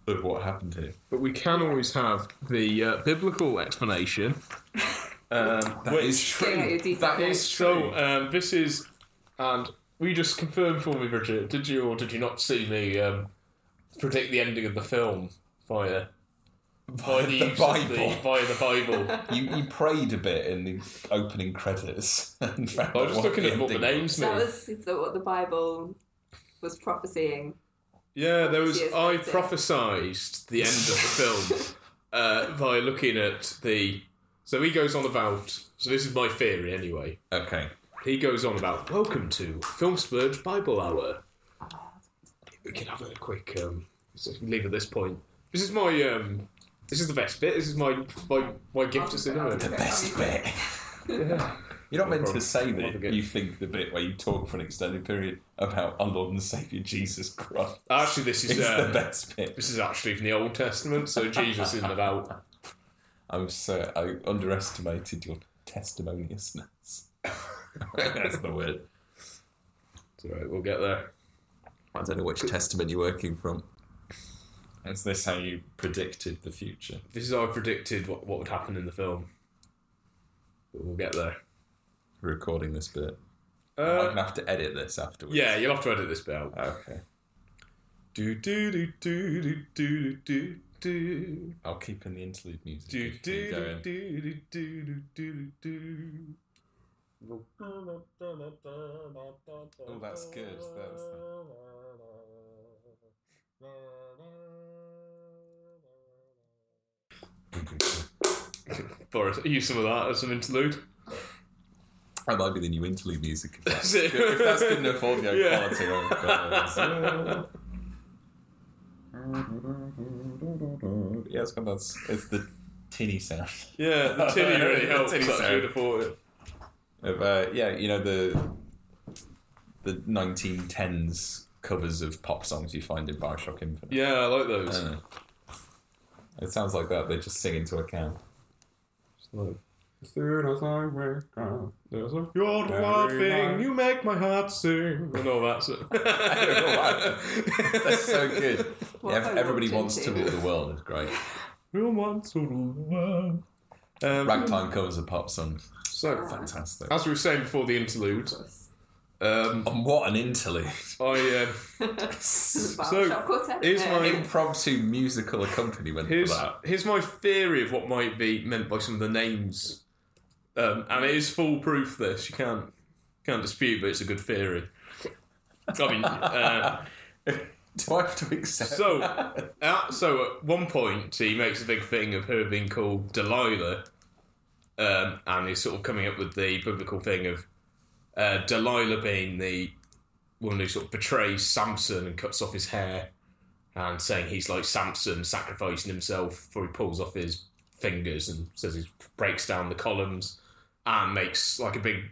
of what happened here. But we can always have the uh, biblical explanation. <laughs> Um, That which- is Getting at your true. detail That notes. is true. so um, this is, and we just confirmed for me, Bridget. Did you or did you not see me um, predict the ending of the film via via the, The Bible. the via the Bible. <laughs> You, you prayed a bit in the opening credits. <laughs> And found I was just looking at what the ending names That was the, what the Bible was prophesying. Yeah, there was. I that's it. prophesized the end of the film <laughs> uh, by looking at the. So he goes on about. So this is my theory, anyway. Okay. He goes on about welcome to Film Splurge Bible Hour. We can have a quick um, so leave at this point. This is my um, this is the best bit. This is my my, my gift to cinema. The best bit. Yeah. <laughs> You're not meant problem. to say that you think the bit where you talk for an extended period about our Lord and Saviour Jesus Christ Actually, this is is the um, best bit. this is actually from the Old Testament. So Jesus isn't about. <laughs> I'm so I underestimated your testimoniousness. <laughs> That's the word. It's all right, we'll get there. I don't know which testament you're working from. Is this how you predicted the future? This is how I predicted what, what would happen in the film. But we'll get there. Recording this bit. I'm Uh, gonna have to edit this afterwards. yeah, you'll have to edit this bit out. Okay. Do do do do do do do do I'll keep in the interlude music. do you do do do do do do do. Oh, that's good. That's <laughs> <laughs> Boris, use some of that as an interlude. That might be the new interlude music. If that's, <laughs> good, if that's good enough audio <laughs> Yeah. quality. oh, yeah, it's got that. It's the tinny sound. Yeah, the tinny really helps. tinny sound. beautiful. it. Of, uh, yeah, you know the the 1910s covers of pop songs you find in Bioshock Infinite. Yeah, I like those. don't. It sounds like that. They're just singing to a cow. As soon as I wake up, there's a you're the one thing nice. you make my heart sing, and all that. So. <laughs> <laughs> That's so good. What Yeah, everybody wants to rule the world. It's great. Who wants to rule the world? Um, Ragtime covers of pop songs. So, Fantastic. as we were saying before the interlude, um, And what an interlude. I uh, <laughs> Barbershop quartet. here's my- Impromptu musical accompaniment here's for that. here's my theory of what might be meant by some of the names, um, and it is foolproof. This you can't can't dispute, but it's a good theory. I mean, uh, <laughs> Do I have to accept? so at, so at one point he makes a big thing of her being called Delilah, um, and he's sort of coming up with the biblical thing of uh, Delilah being the woman who sort of betrays Samson and cuts off his hair, and saying he's like Samson sacrificing himself before he pulls off his fingers and says he breaks down the columns and makes like a big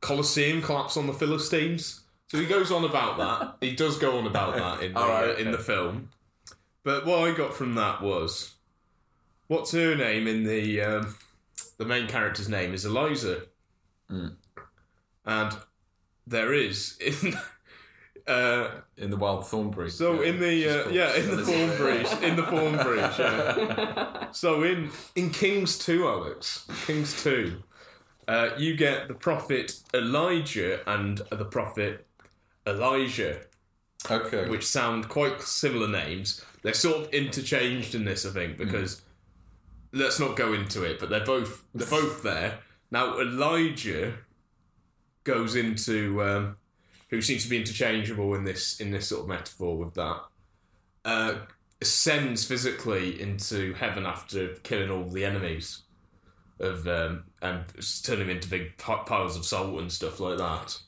Colosseum collapse on the Philistines. So he goes on about that. He does go on about that in <laughs> the, right, in the film. But what I got from that was, what's her name in the um, the main character's name is Eliza, Mm. And there is in <laughs> uh, in the Wild Thornberrys. so in the uh, yeah in the Elizabeth. In the Thornbridge yeah. <laughs> So in in Kings two, Alex, Kings two, uh, you get the prophet Elijah and the prophet Elisha, Okay. which sound quite similar names. They're sort of interchanged in this, I think, because let's not go into it, but they're both they're both there. Now Elijah goes into um, who seems to be interchangeable in this in this sort of metaphor with that. Uh, ascends physically into heaven after killing all the enemies of um, and turn him into big piles of salt and stuff like that.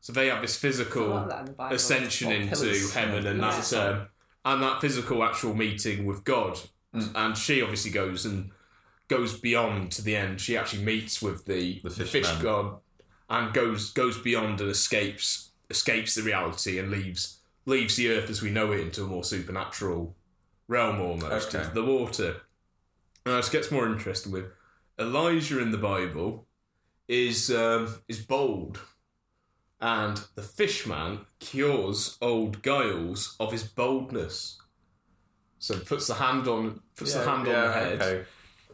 So they have this physical lot of that in Bible. ascension into heaven and Yeah. that um, and that physical actual meeting with God. Mm. And she obviously goes and goes beyond to the end. She actually meets with the, The the fish fish god and goes goes beyond and escapes escapes the reality and leaves leaves the earth as we know it into a more supernatural realm almost Okay. into the water. And it gets more interesting with Elijah in the Bible is um, is bold, and the fishman cures old Giles of his boldness. So puts the hand on puts the hand on the head, Okay.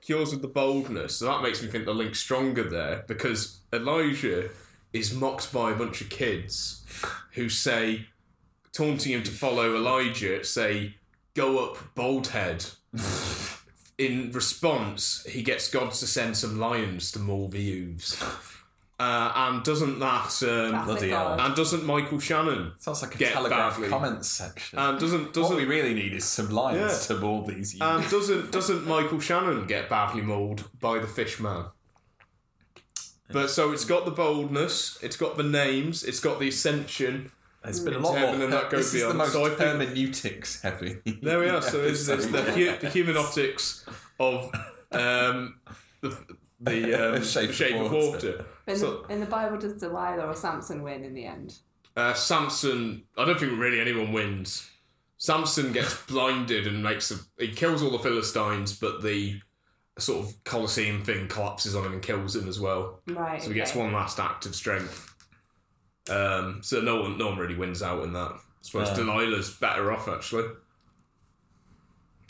Cures with the boldness. So that makes me think the link's stronger there because Elijah is mocked by a bunch of kids who say, taunting him to follow Elijah, say, "Go up, bold head." in response, he gets God to send some lions to maul the youths. Uh, and doesn't that um, bloody hell. And doesn't Michael Shannon Sounds like a Get telegraph badly. comments section. and doesn't doesn't we really need is some lions to maul these youths. and doesn't doesn't Michael Shannon get badly mauled by the Fishman? But so it's got the boldness, it's got the names, it's got the ascension. There's been a Into lot heaven more. and that goes this is the beyond. most So I think- hermeneutics heavy. There we are. So it's, it's the, <laughs> hu- episode. the humanotics of um, the the <laughs> um, Shape shape, of of water. Water. In, So- the, in the Bible, does Delilah or Samson win in the end? Uh, Samson, I don't think really anyone wins. Samson gets <laughs> blinded and makes a. He kills all the Philistines, but the sort of Colosseum thing collapses on him and kills him as well. Right. So he gets one last act of strength. Um, so no one, no one really wins out in that. I suppose Uh. Delilah's better off actually,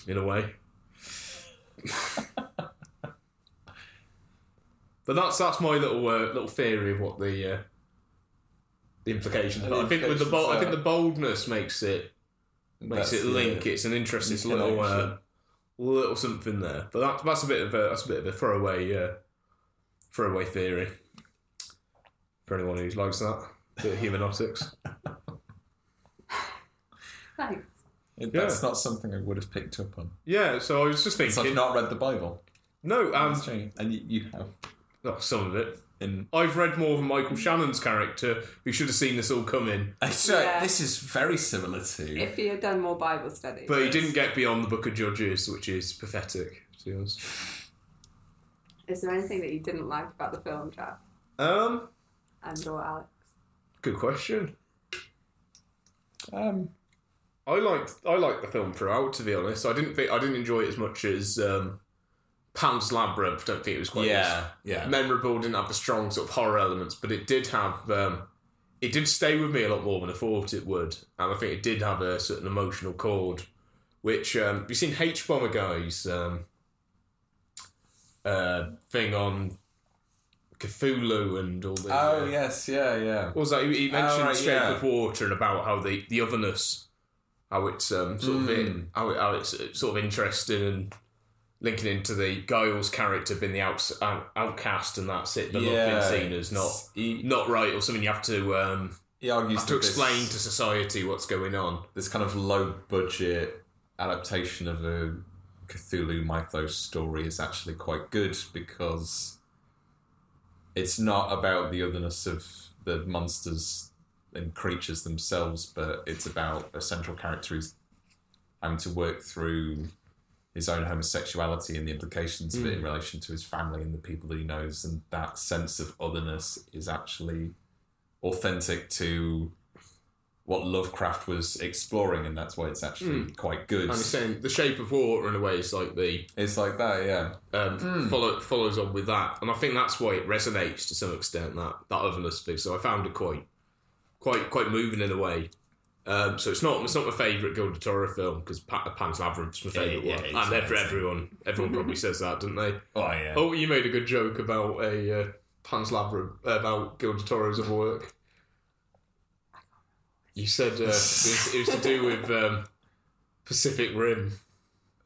in a way. <laughs> but that's that's my little uh, little theory of what the uh, the implications. The But I think with the bo- I think the boldness makes it makes That's it the- link. It's an interesting the little uh, little something there. But that, that's a bit of a that's a bit of a throwaway uh, throwaway theory for anyone who likes that. Bit of humanotics. Thanks. It- That's not something I would have picked up on. Yeah, so I was just thinking. I've not read the Bible. no, um, That's strange. and you, you have. Oh, some of it. And I've read more of Michael Shannon's character, who should have seen this all coming, Actually, Yeah. this is very similar to. If he had done more Bible study. but he didn't get beyond the Book of Judges, which is pathetic. To be honest. Is there anything that you didn't like about the film, Jack? Um, And or Alex? good question. um, I liked I liked the film throughout. To be honest, I didn't think I didn't enjoy it as much as um, Pan's Labyrinth. Don't think it was quite as yeah, yeah. memorable. Didn't have the strong sort of horror elements, but it did have. Um, it did stay with me a lot more than I thought it would, and I think it did have a certain emotional chord. Which um, have you seen hbomberguy's um, uh, thing on Cthulhu and all the Oh uh, yes, yeah, yeah. what was that? He, he mentioned Oh, right, Shape yeah. of Water and about how the, the otherness, how it's um, sort of Mm. in, how, it, how it's uh, sort of interesting and linking into the Giles character being the outs, out, outcast and that's it. The love being seen as not He, not right or something you have to um, he argues to that this- explain to society what's going on. this kind of low budget adaptation of a Cthulhu mythos story is actually quite good because it's not about the otherness of the monsters and creatures themselves, but it's about a central character who's having to work through his own homosexuality and the implications of it in hmm. relation to his family and the people that he knows, and that sense of otherness is actually authentic to what Lovecraft was exploring, and that's why it's actually hmm. quite good. He's saying the Shape of Water in a way is like the It's like that, yeah. um, hmm. follow, follows on with that, and I think that's why it resonates to some extent that that otherness thing. So I found it quite, quite, quite moving in a way. Um, so it's not it's not my favourite Gil del Toro film because pa- Pan's Labyrinth's my favourite Yeah, one, it's and for everyone everyone probably <laughs> says that, don't they? Oh yeah. Oh, you made a good joke about a uh, Pan's Labyrinth about Gilded Horrors of work. You said uh, it, was, it was to do <laughs> with um, Pacific Rim.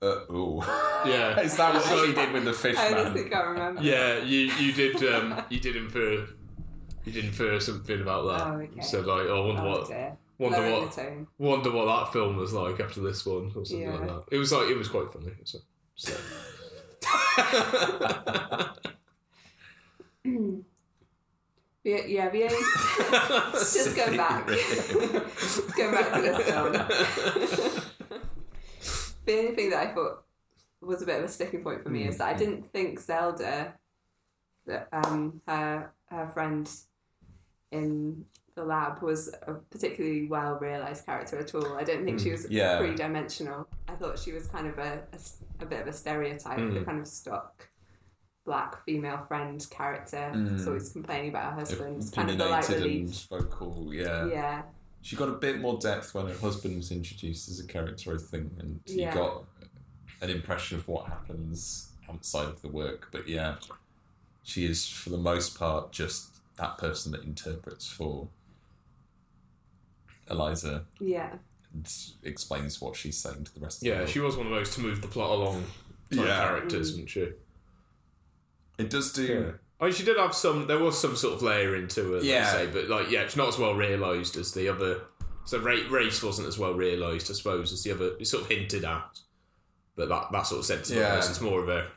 Uh, ooh. Yeah, <laughs> Is that what she did with the fish I man? honestly can't remember. Yeah, you you did um you did infer you did infer something about that. Oh, okay. So like, oh, I wonder Oh, what dear. Wonder what wonder what that film was like after this one or something Yeah. like that. It was like it was quite funny. So, so. <laughs> <laughs> Yeah, yeah, the only, <laughs> just go back. go back to this film. the only thing that I thought was a bit of a sticking point for me is that I didn't think Zelda, that um her her friend in the lab was a particularly well realized character at all. I don't think she mm, was Yeah. three dimensional. I thought she was kind of a a bit of a stereotype, the mm. kind of stock black female friend character. So mm. always complaining about her husband, kind of the light Opinionated and vocal, yeah. Yeah, She got a bit more depth when her husband was introduced as a character, I think, and Yeah. you got an impression of what happens outside of the work. But yeah, she is, for the most part, just that person that interprets for Eliza yeah. and explains what she's saying to the rest of the Yeah, she was one of those to move the plot along type Yeah. characters, mm. isn't she? It does do. Yeah. I mean, she did have some. There was some sort of layer into it, Yeah. yeah. Say, but like, yeah, it's not as well realised as the other. So race wasn't as well realised, I suppose, as the other. It's sort of hinted at, but that that sort of sense of Yeah. yeah. it's more of a.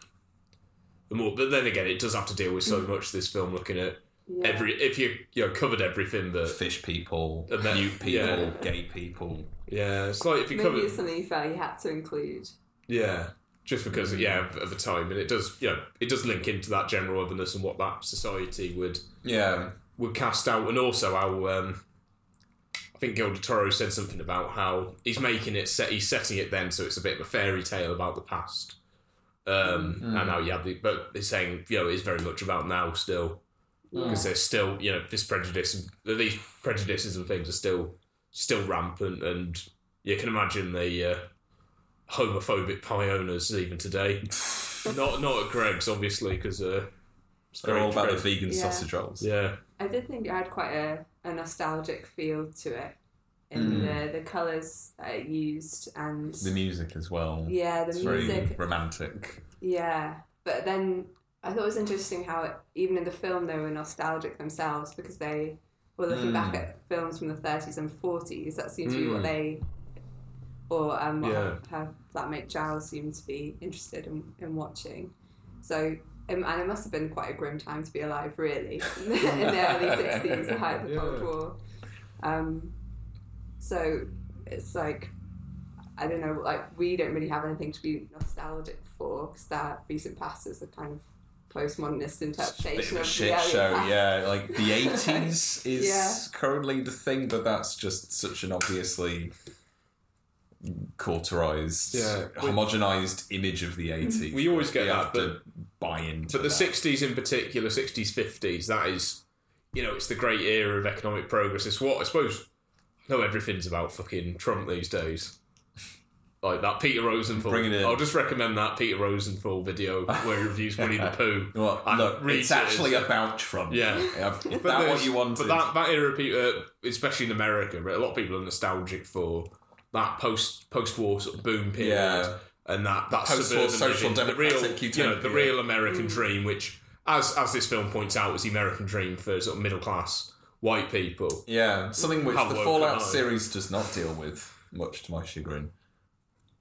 The more, but then again, it does have to deal with so mm. much. This film, looking at Yeah. every, if you you know covered everything, but Fish people, And then- mute people, yeah. gay people. yeah, it's like if you Maybe covered, it's something you felt you had to include. yeah, just because yeah of, of the time, and it does, you know, it does link into that general otherness and what that society would Yeah. would cast out, and also how um, I think Gil del Toro said something about how he's making it set, he's setting it then so it's a bit of a fairy tale about the past, um, and how you have the, but he's saying you know it's very much about now still because there's still you know this prejudice, these prejudices and things are still still rampant, and you can imagine the uh, homophobic pie owners even today. <laughs> not not at Greggs obviously because uh, it's They're all about the vegan Yeah. sausage rolls. yeah. I did think it had quite a, a nostalgic feel to it in Mm. the, the colours that it used and The music as well. yeah, the it's music. very romantic. Yeah, but then I thought it was interesting how even in the film they were nostalgic themselves because they were looking Mm. back at films from the 30s and 40s. That seems to be Mm. what they, or um, what Yeah. her flatmate Giles seemed to be interested in, in watching. So, um, and it must have been quite a grim time to be alive, really, <laughs> in the early <laughs> 60s, the height of the Cold Yeah. War. Um, so it's like I don't know, like we don't really have anything to be nostalgic for because that recent past is a kind of postmodernist Bit interpretation of a of shit the earlier show, past. yeah. Like the <laughs> eighties is Yeah. currently the thing, but that's just such an obviously cauterized, Yeah. homogenized image of the mm-hmm. eighties. We always get You that, have to buy into. But the sixties in particular, sixties, fifties, that is, you know, it's the great era of economic progress. It's what I suppose. No, everything's about fucking Trump these days. Like that Peter Rosenthal. Bring it in. I'll just recommend that Peter Rosenthal video <laughs> where he reviews Winnie the Pooh. Well, look, read it's it. actually about Trump. Yeah. If But that what you wanted. But that, that era, of people, uh, especially in America, a lot of people are nostalgic for that post post war sort of boom period. Yeah. And that, that Post-war suburban social living, the real, democratic you know, the real American dream, which, as as this film points out, was the American dream for sort of middle class white people. yeah, something which How the Fallout series does not deal with, much to my chagrin.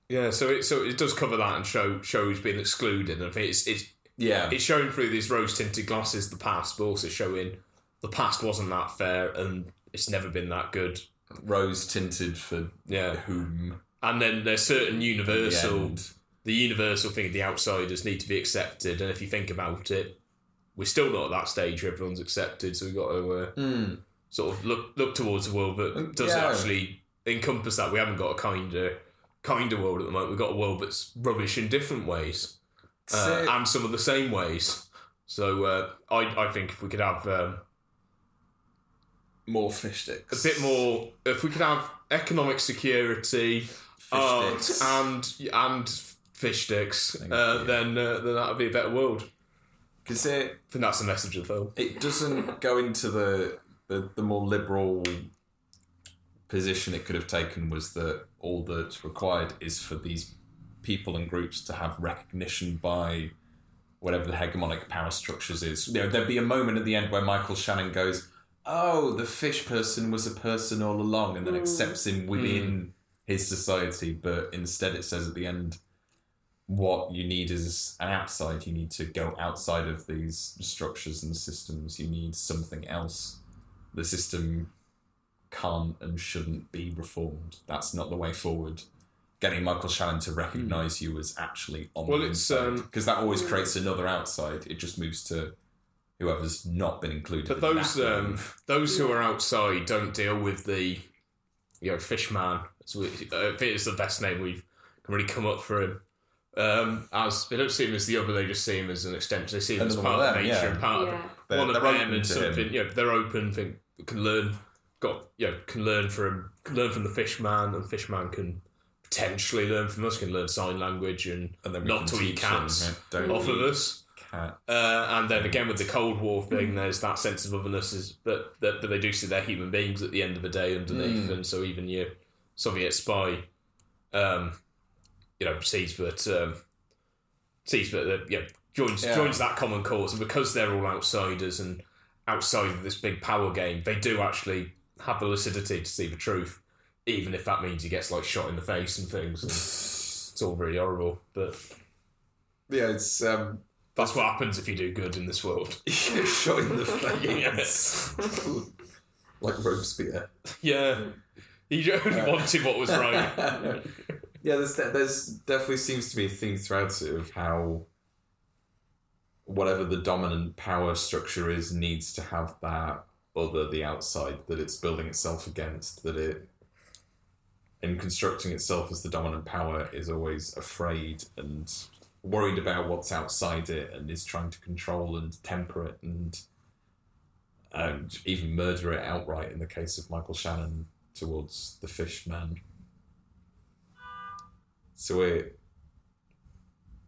Yeah, so it so it does cover that and show show who's been excluded. And it's it's Yeah, it's showing through these rose tinted glasses the past, but also showing the past wasn't that fair and it's never been that good. rose tinted for Yeah, whom? and then there's certain in the universal the universal thing of the outsiders need to be accepted and if you think about it we're still not at that stage where everyone's accepted so we've got to uh, Hmm. sort of look look towards a world that does Yeah. actually encompass that we haven't got a kinder of world at the moment we've got a world that's rubbish in different ways uh, and some of the same ways so uh, I, I think if we could have um, more fish sticks. a bit more if we could have economic security art sticks. and and fish sticks uh, you. then uh, then that would be a better world because it I think that's the message of the film. it doesn't go into the, the the more liberal position it could have taken was that all that's required is for these people and groups to have recognition by whatever the hegemonic power structures is. You know, there'd be a moment at the end where Michael Shannon goes, "Oh, the fish person was a person all along," and then hmm. accepts him within hmm. his society. But instead, it says at the end, what you need is an outside. You need to go outside of these structures and systems. You need something else. The system can't and shouldn't be reformed. That's not the way forward. Getting Michael Shannon to recognise you as actually on Well, the it's, inside um, because that always creates another outside. It just moves to whoever's not been included. But in those that um, those who are outside don't deal with the you know fishman. So we- I think it's the best name we've can really come up for him. Um, as they don't see him as the other, they just see him as an extension. They see him as part of of them, nature yeah. and part Yeah. of They're- one of they're them open and something. him. You know, they're open. Think can learn. Got you know can learn from can learn from the fishman, and fishman can potentially learn from us. Can learn sign language and, And then not can to eat teach them, cats right? Don't off of us. cat. Uh, and then again with the Cold War thing, there's that sense of otherness, is that, that but they do see they're human beings at the end of the day underneath, and so even your Soviet spy, um, you know, sees that um, sees that uh, yeah joins Yeah. joins that common cause, and because they're all outsiders and outside of this big power game, they do actually have the lucidity to see the truth, even if that means he gets like shot in the face and things. And <laughs> it's all really horrible, but Yeah, it's um, that's what happens if you do good in this world. <laughs> shot in the face. <laughs> like Robespierre. Yeah, he only wanted what was right. yeah, there's there's definitely seems to be a theme throughout it of how whatever the dominant power structure is needs to have that other the outside that it's building itself against that it in constructing itself as the dominant power is always afraid and worried about what's outside it and is trying to control and temper it and and even murder it outright in the case of Michael Shannon towards the Fishman. So it,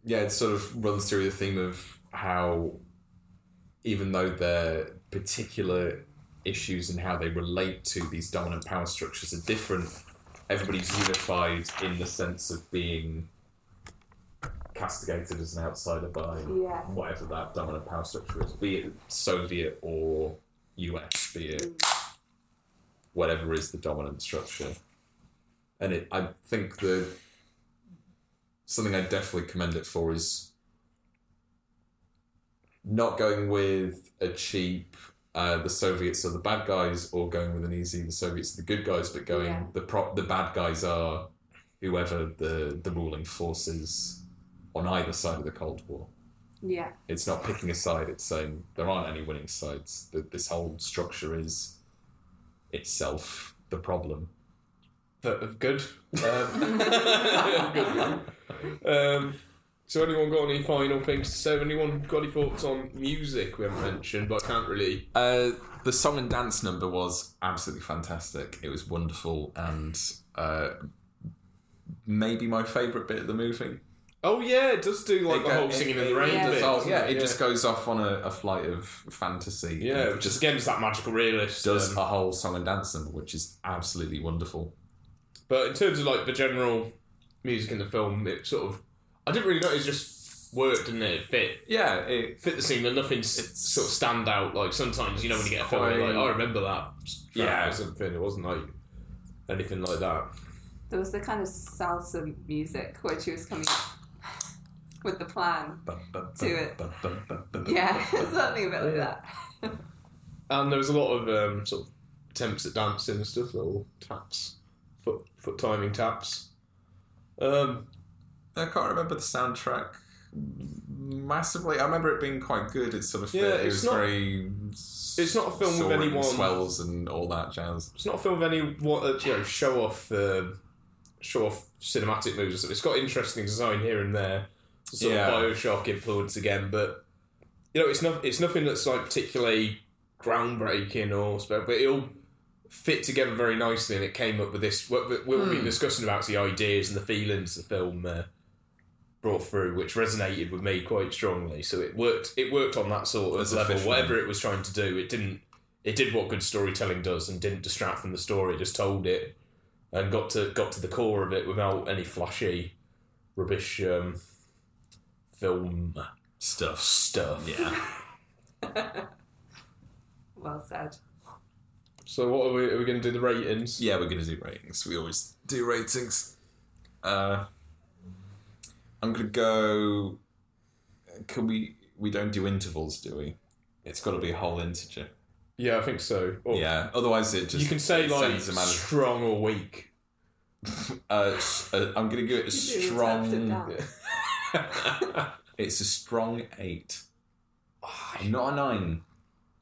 yeah, it sort of runs through the theme of how, even though their particular issues and how they relate to these dominant power structures are different, everybody's unified in the sense of being castigated as an outsider by Yeah. whatever that dominant power structure is, be it Soviet or US, be it mm. whatever is the dominant structure. And it, I think the something I definitely commend it for is not going with a cheap uh, the Soviets are the bad guys or going with an easy the Soviets are the good guys, but going Yeah. the prop the bad guys are whoever the the ruling forces on either side of the Cold War. Yeah. It's not picking a side. It's saying there aren't any winning sides. That this whole structure is itself the problem. But good. Um, <laughs> good. <laughs> Um, so, anyone got any final things to say? Anyone got any thoughts on music we haven't mentioned, but I can't really. Uh, the song and dance number was absolutely fantastic. It was wonderful and uh, maybe my favourite bit of the movie. Oh yeah, it does do like It the go- whole it- singing in the rain Yeah. bit. does all- doesn't yeah, it just goes off on a, a flight of fantasy. yeah, which just is again is that magical realist. does um, a whole song and dance number, which is absolutely wonderful. But in terms of like the general music in the film, it sort of I didn't really know it just worked, didn't it? It fit Yeah, it, fit the scene, and nothing s It's- sort of stand out. Like sometimes you know when you get a film, you're like I remember that track Yeah. or something. It wasn't like anything like that. There was the kind of salsa music where she was coming with the plan. To it. Yeah, <laughs> something a bit like that. <laughs> And there was a lot of um, sort of attempts at dancing and stuff, little taps, foot foot timing taps. Um, I can't remember the soundtrack massively. I remember it being quite good. It's sort of. Yeah, it was not- very. it's not a film with anyone- swells and all that jazz. it's not a film with any what uh, you know show off uh, show off cinematic moves. or something. It's got interesting design here and there, sort Yeah. of Bioshock influence again, but you know it's not it's nothing that's like particularly groundbreaking or spe- but it'll fit together very nicely and it came up with this what, what we've been discussing about the ideas and the feelings of the film uh, brought through which resonated with me quite strongly so it worked it worked on that sort of As level fishman. whatever it was trying to do it didn't it did what good storytelling does and didn't distract from the story it just told it and got to got to the core of it without any flashy rubbish um, film Stuff. stuff Yeah. <laughs> Well said. so what are we, are we going to do the ratings Yeah, we're going to do ratings. We always do ratings. Uh, I'm going to go. Can we? We don't do intervals, do we? It's got to be a whole integer. yeah I think so Or- yeah. Otherwise, it just you can say it like sends of- strong or weak <laughs> uh, uh, I'm going to give it a You strong. <laughs> It's a strong eight. I'm not a nine.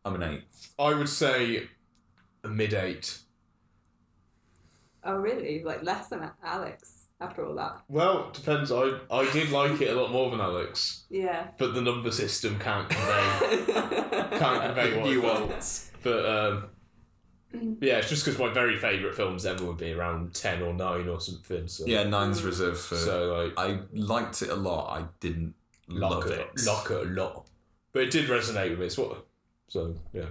I'm an eight. I would say a mid eight. Oh, really? Like less than Alex after all that? Well, depends. I I did like it a lot more than Alex, Yeah. but the number system can't <laughs> convey can't convey what I felt. Nuance. But um, yeah, it's just because my very favourite films ever would be around ten or nine or something. So Yeah, nine's reserved for. so like I liked it a lot. I didn't lock love it, it. lock it a lot, but it did resonate with me. It's what so yeah,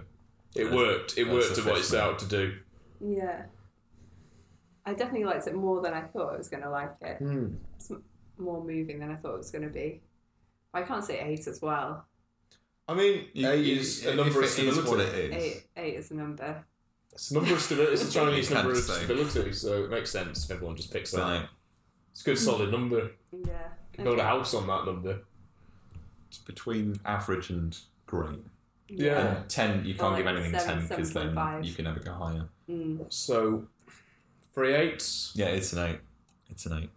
it That's- worked. It that's worked a to what it fish set out to do. Yeah. I definitely liked it more than I thought I was going to like it. Hmm. It's more moving than I thought it was going to be. I can't say eight as well. I mean, You- eight you- is a number of stability. is what it is. Eight, eight is a number. It's a number of <laughs> stability. It's a Chinese <laughs> number of say. stability, so it makes sense if everyone just picks that. So It's a good solid number. Yeah. You build a house on that number. it's between average and great. Yeah. And ten, you can't like give anything seven, ten because then 7.5. you can never go higher. Mm. So, three eights, Yeah, it's an eight. It's an eight.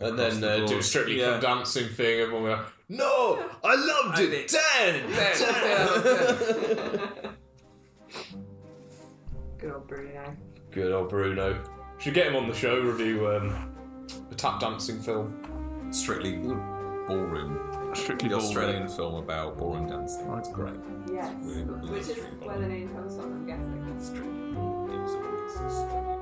and Across then the uh, do a board. strictly Yeah. come dancing thing. Everyone will go, no, I loved I it. did. Ten, ten. Good old Bruno. Good old Bruno. Should get him on the show. Review um, a tap dancing film. Strictly ballroom. Strictly The Australian film about ballroom dancing. Oh, It's great. Yes. With Which is illustrated where the name comes from, I'm guessing. Strictly.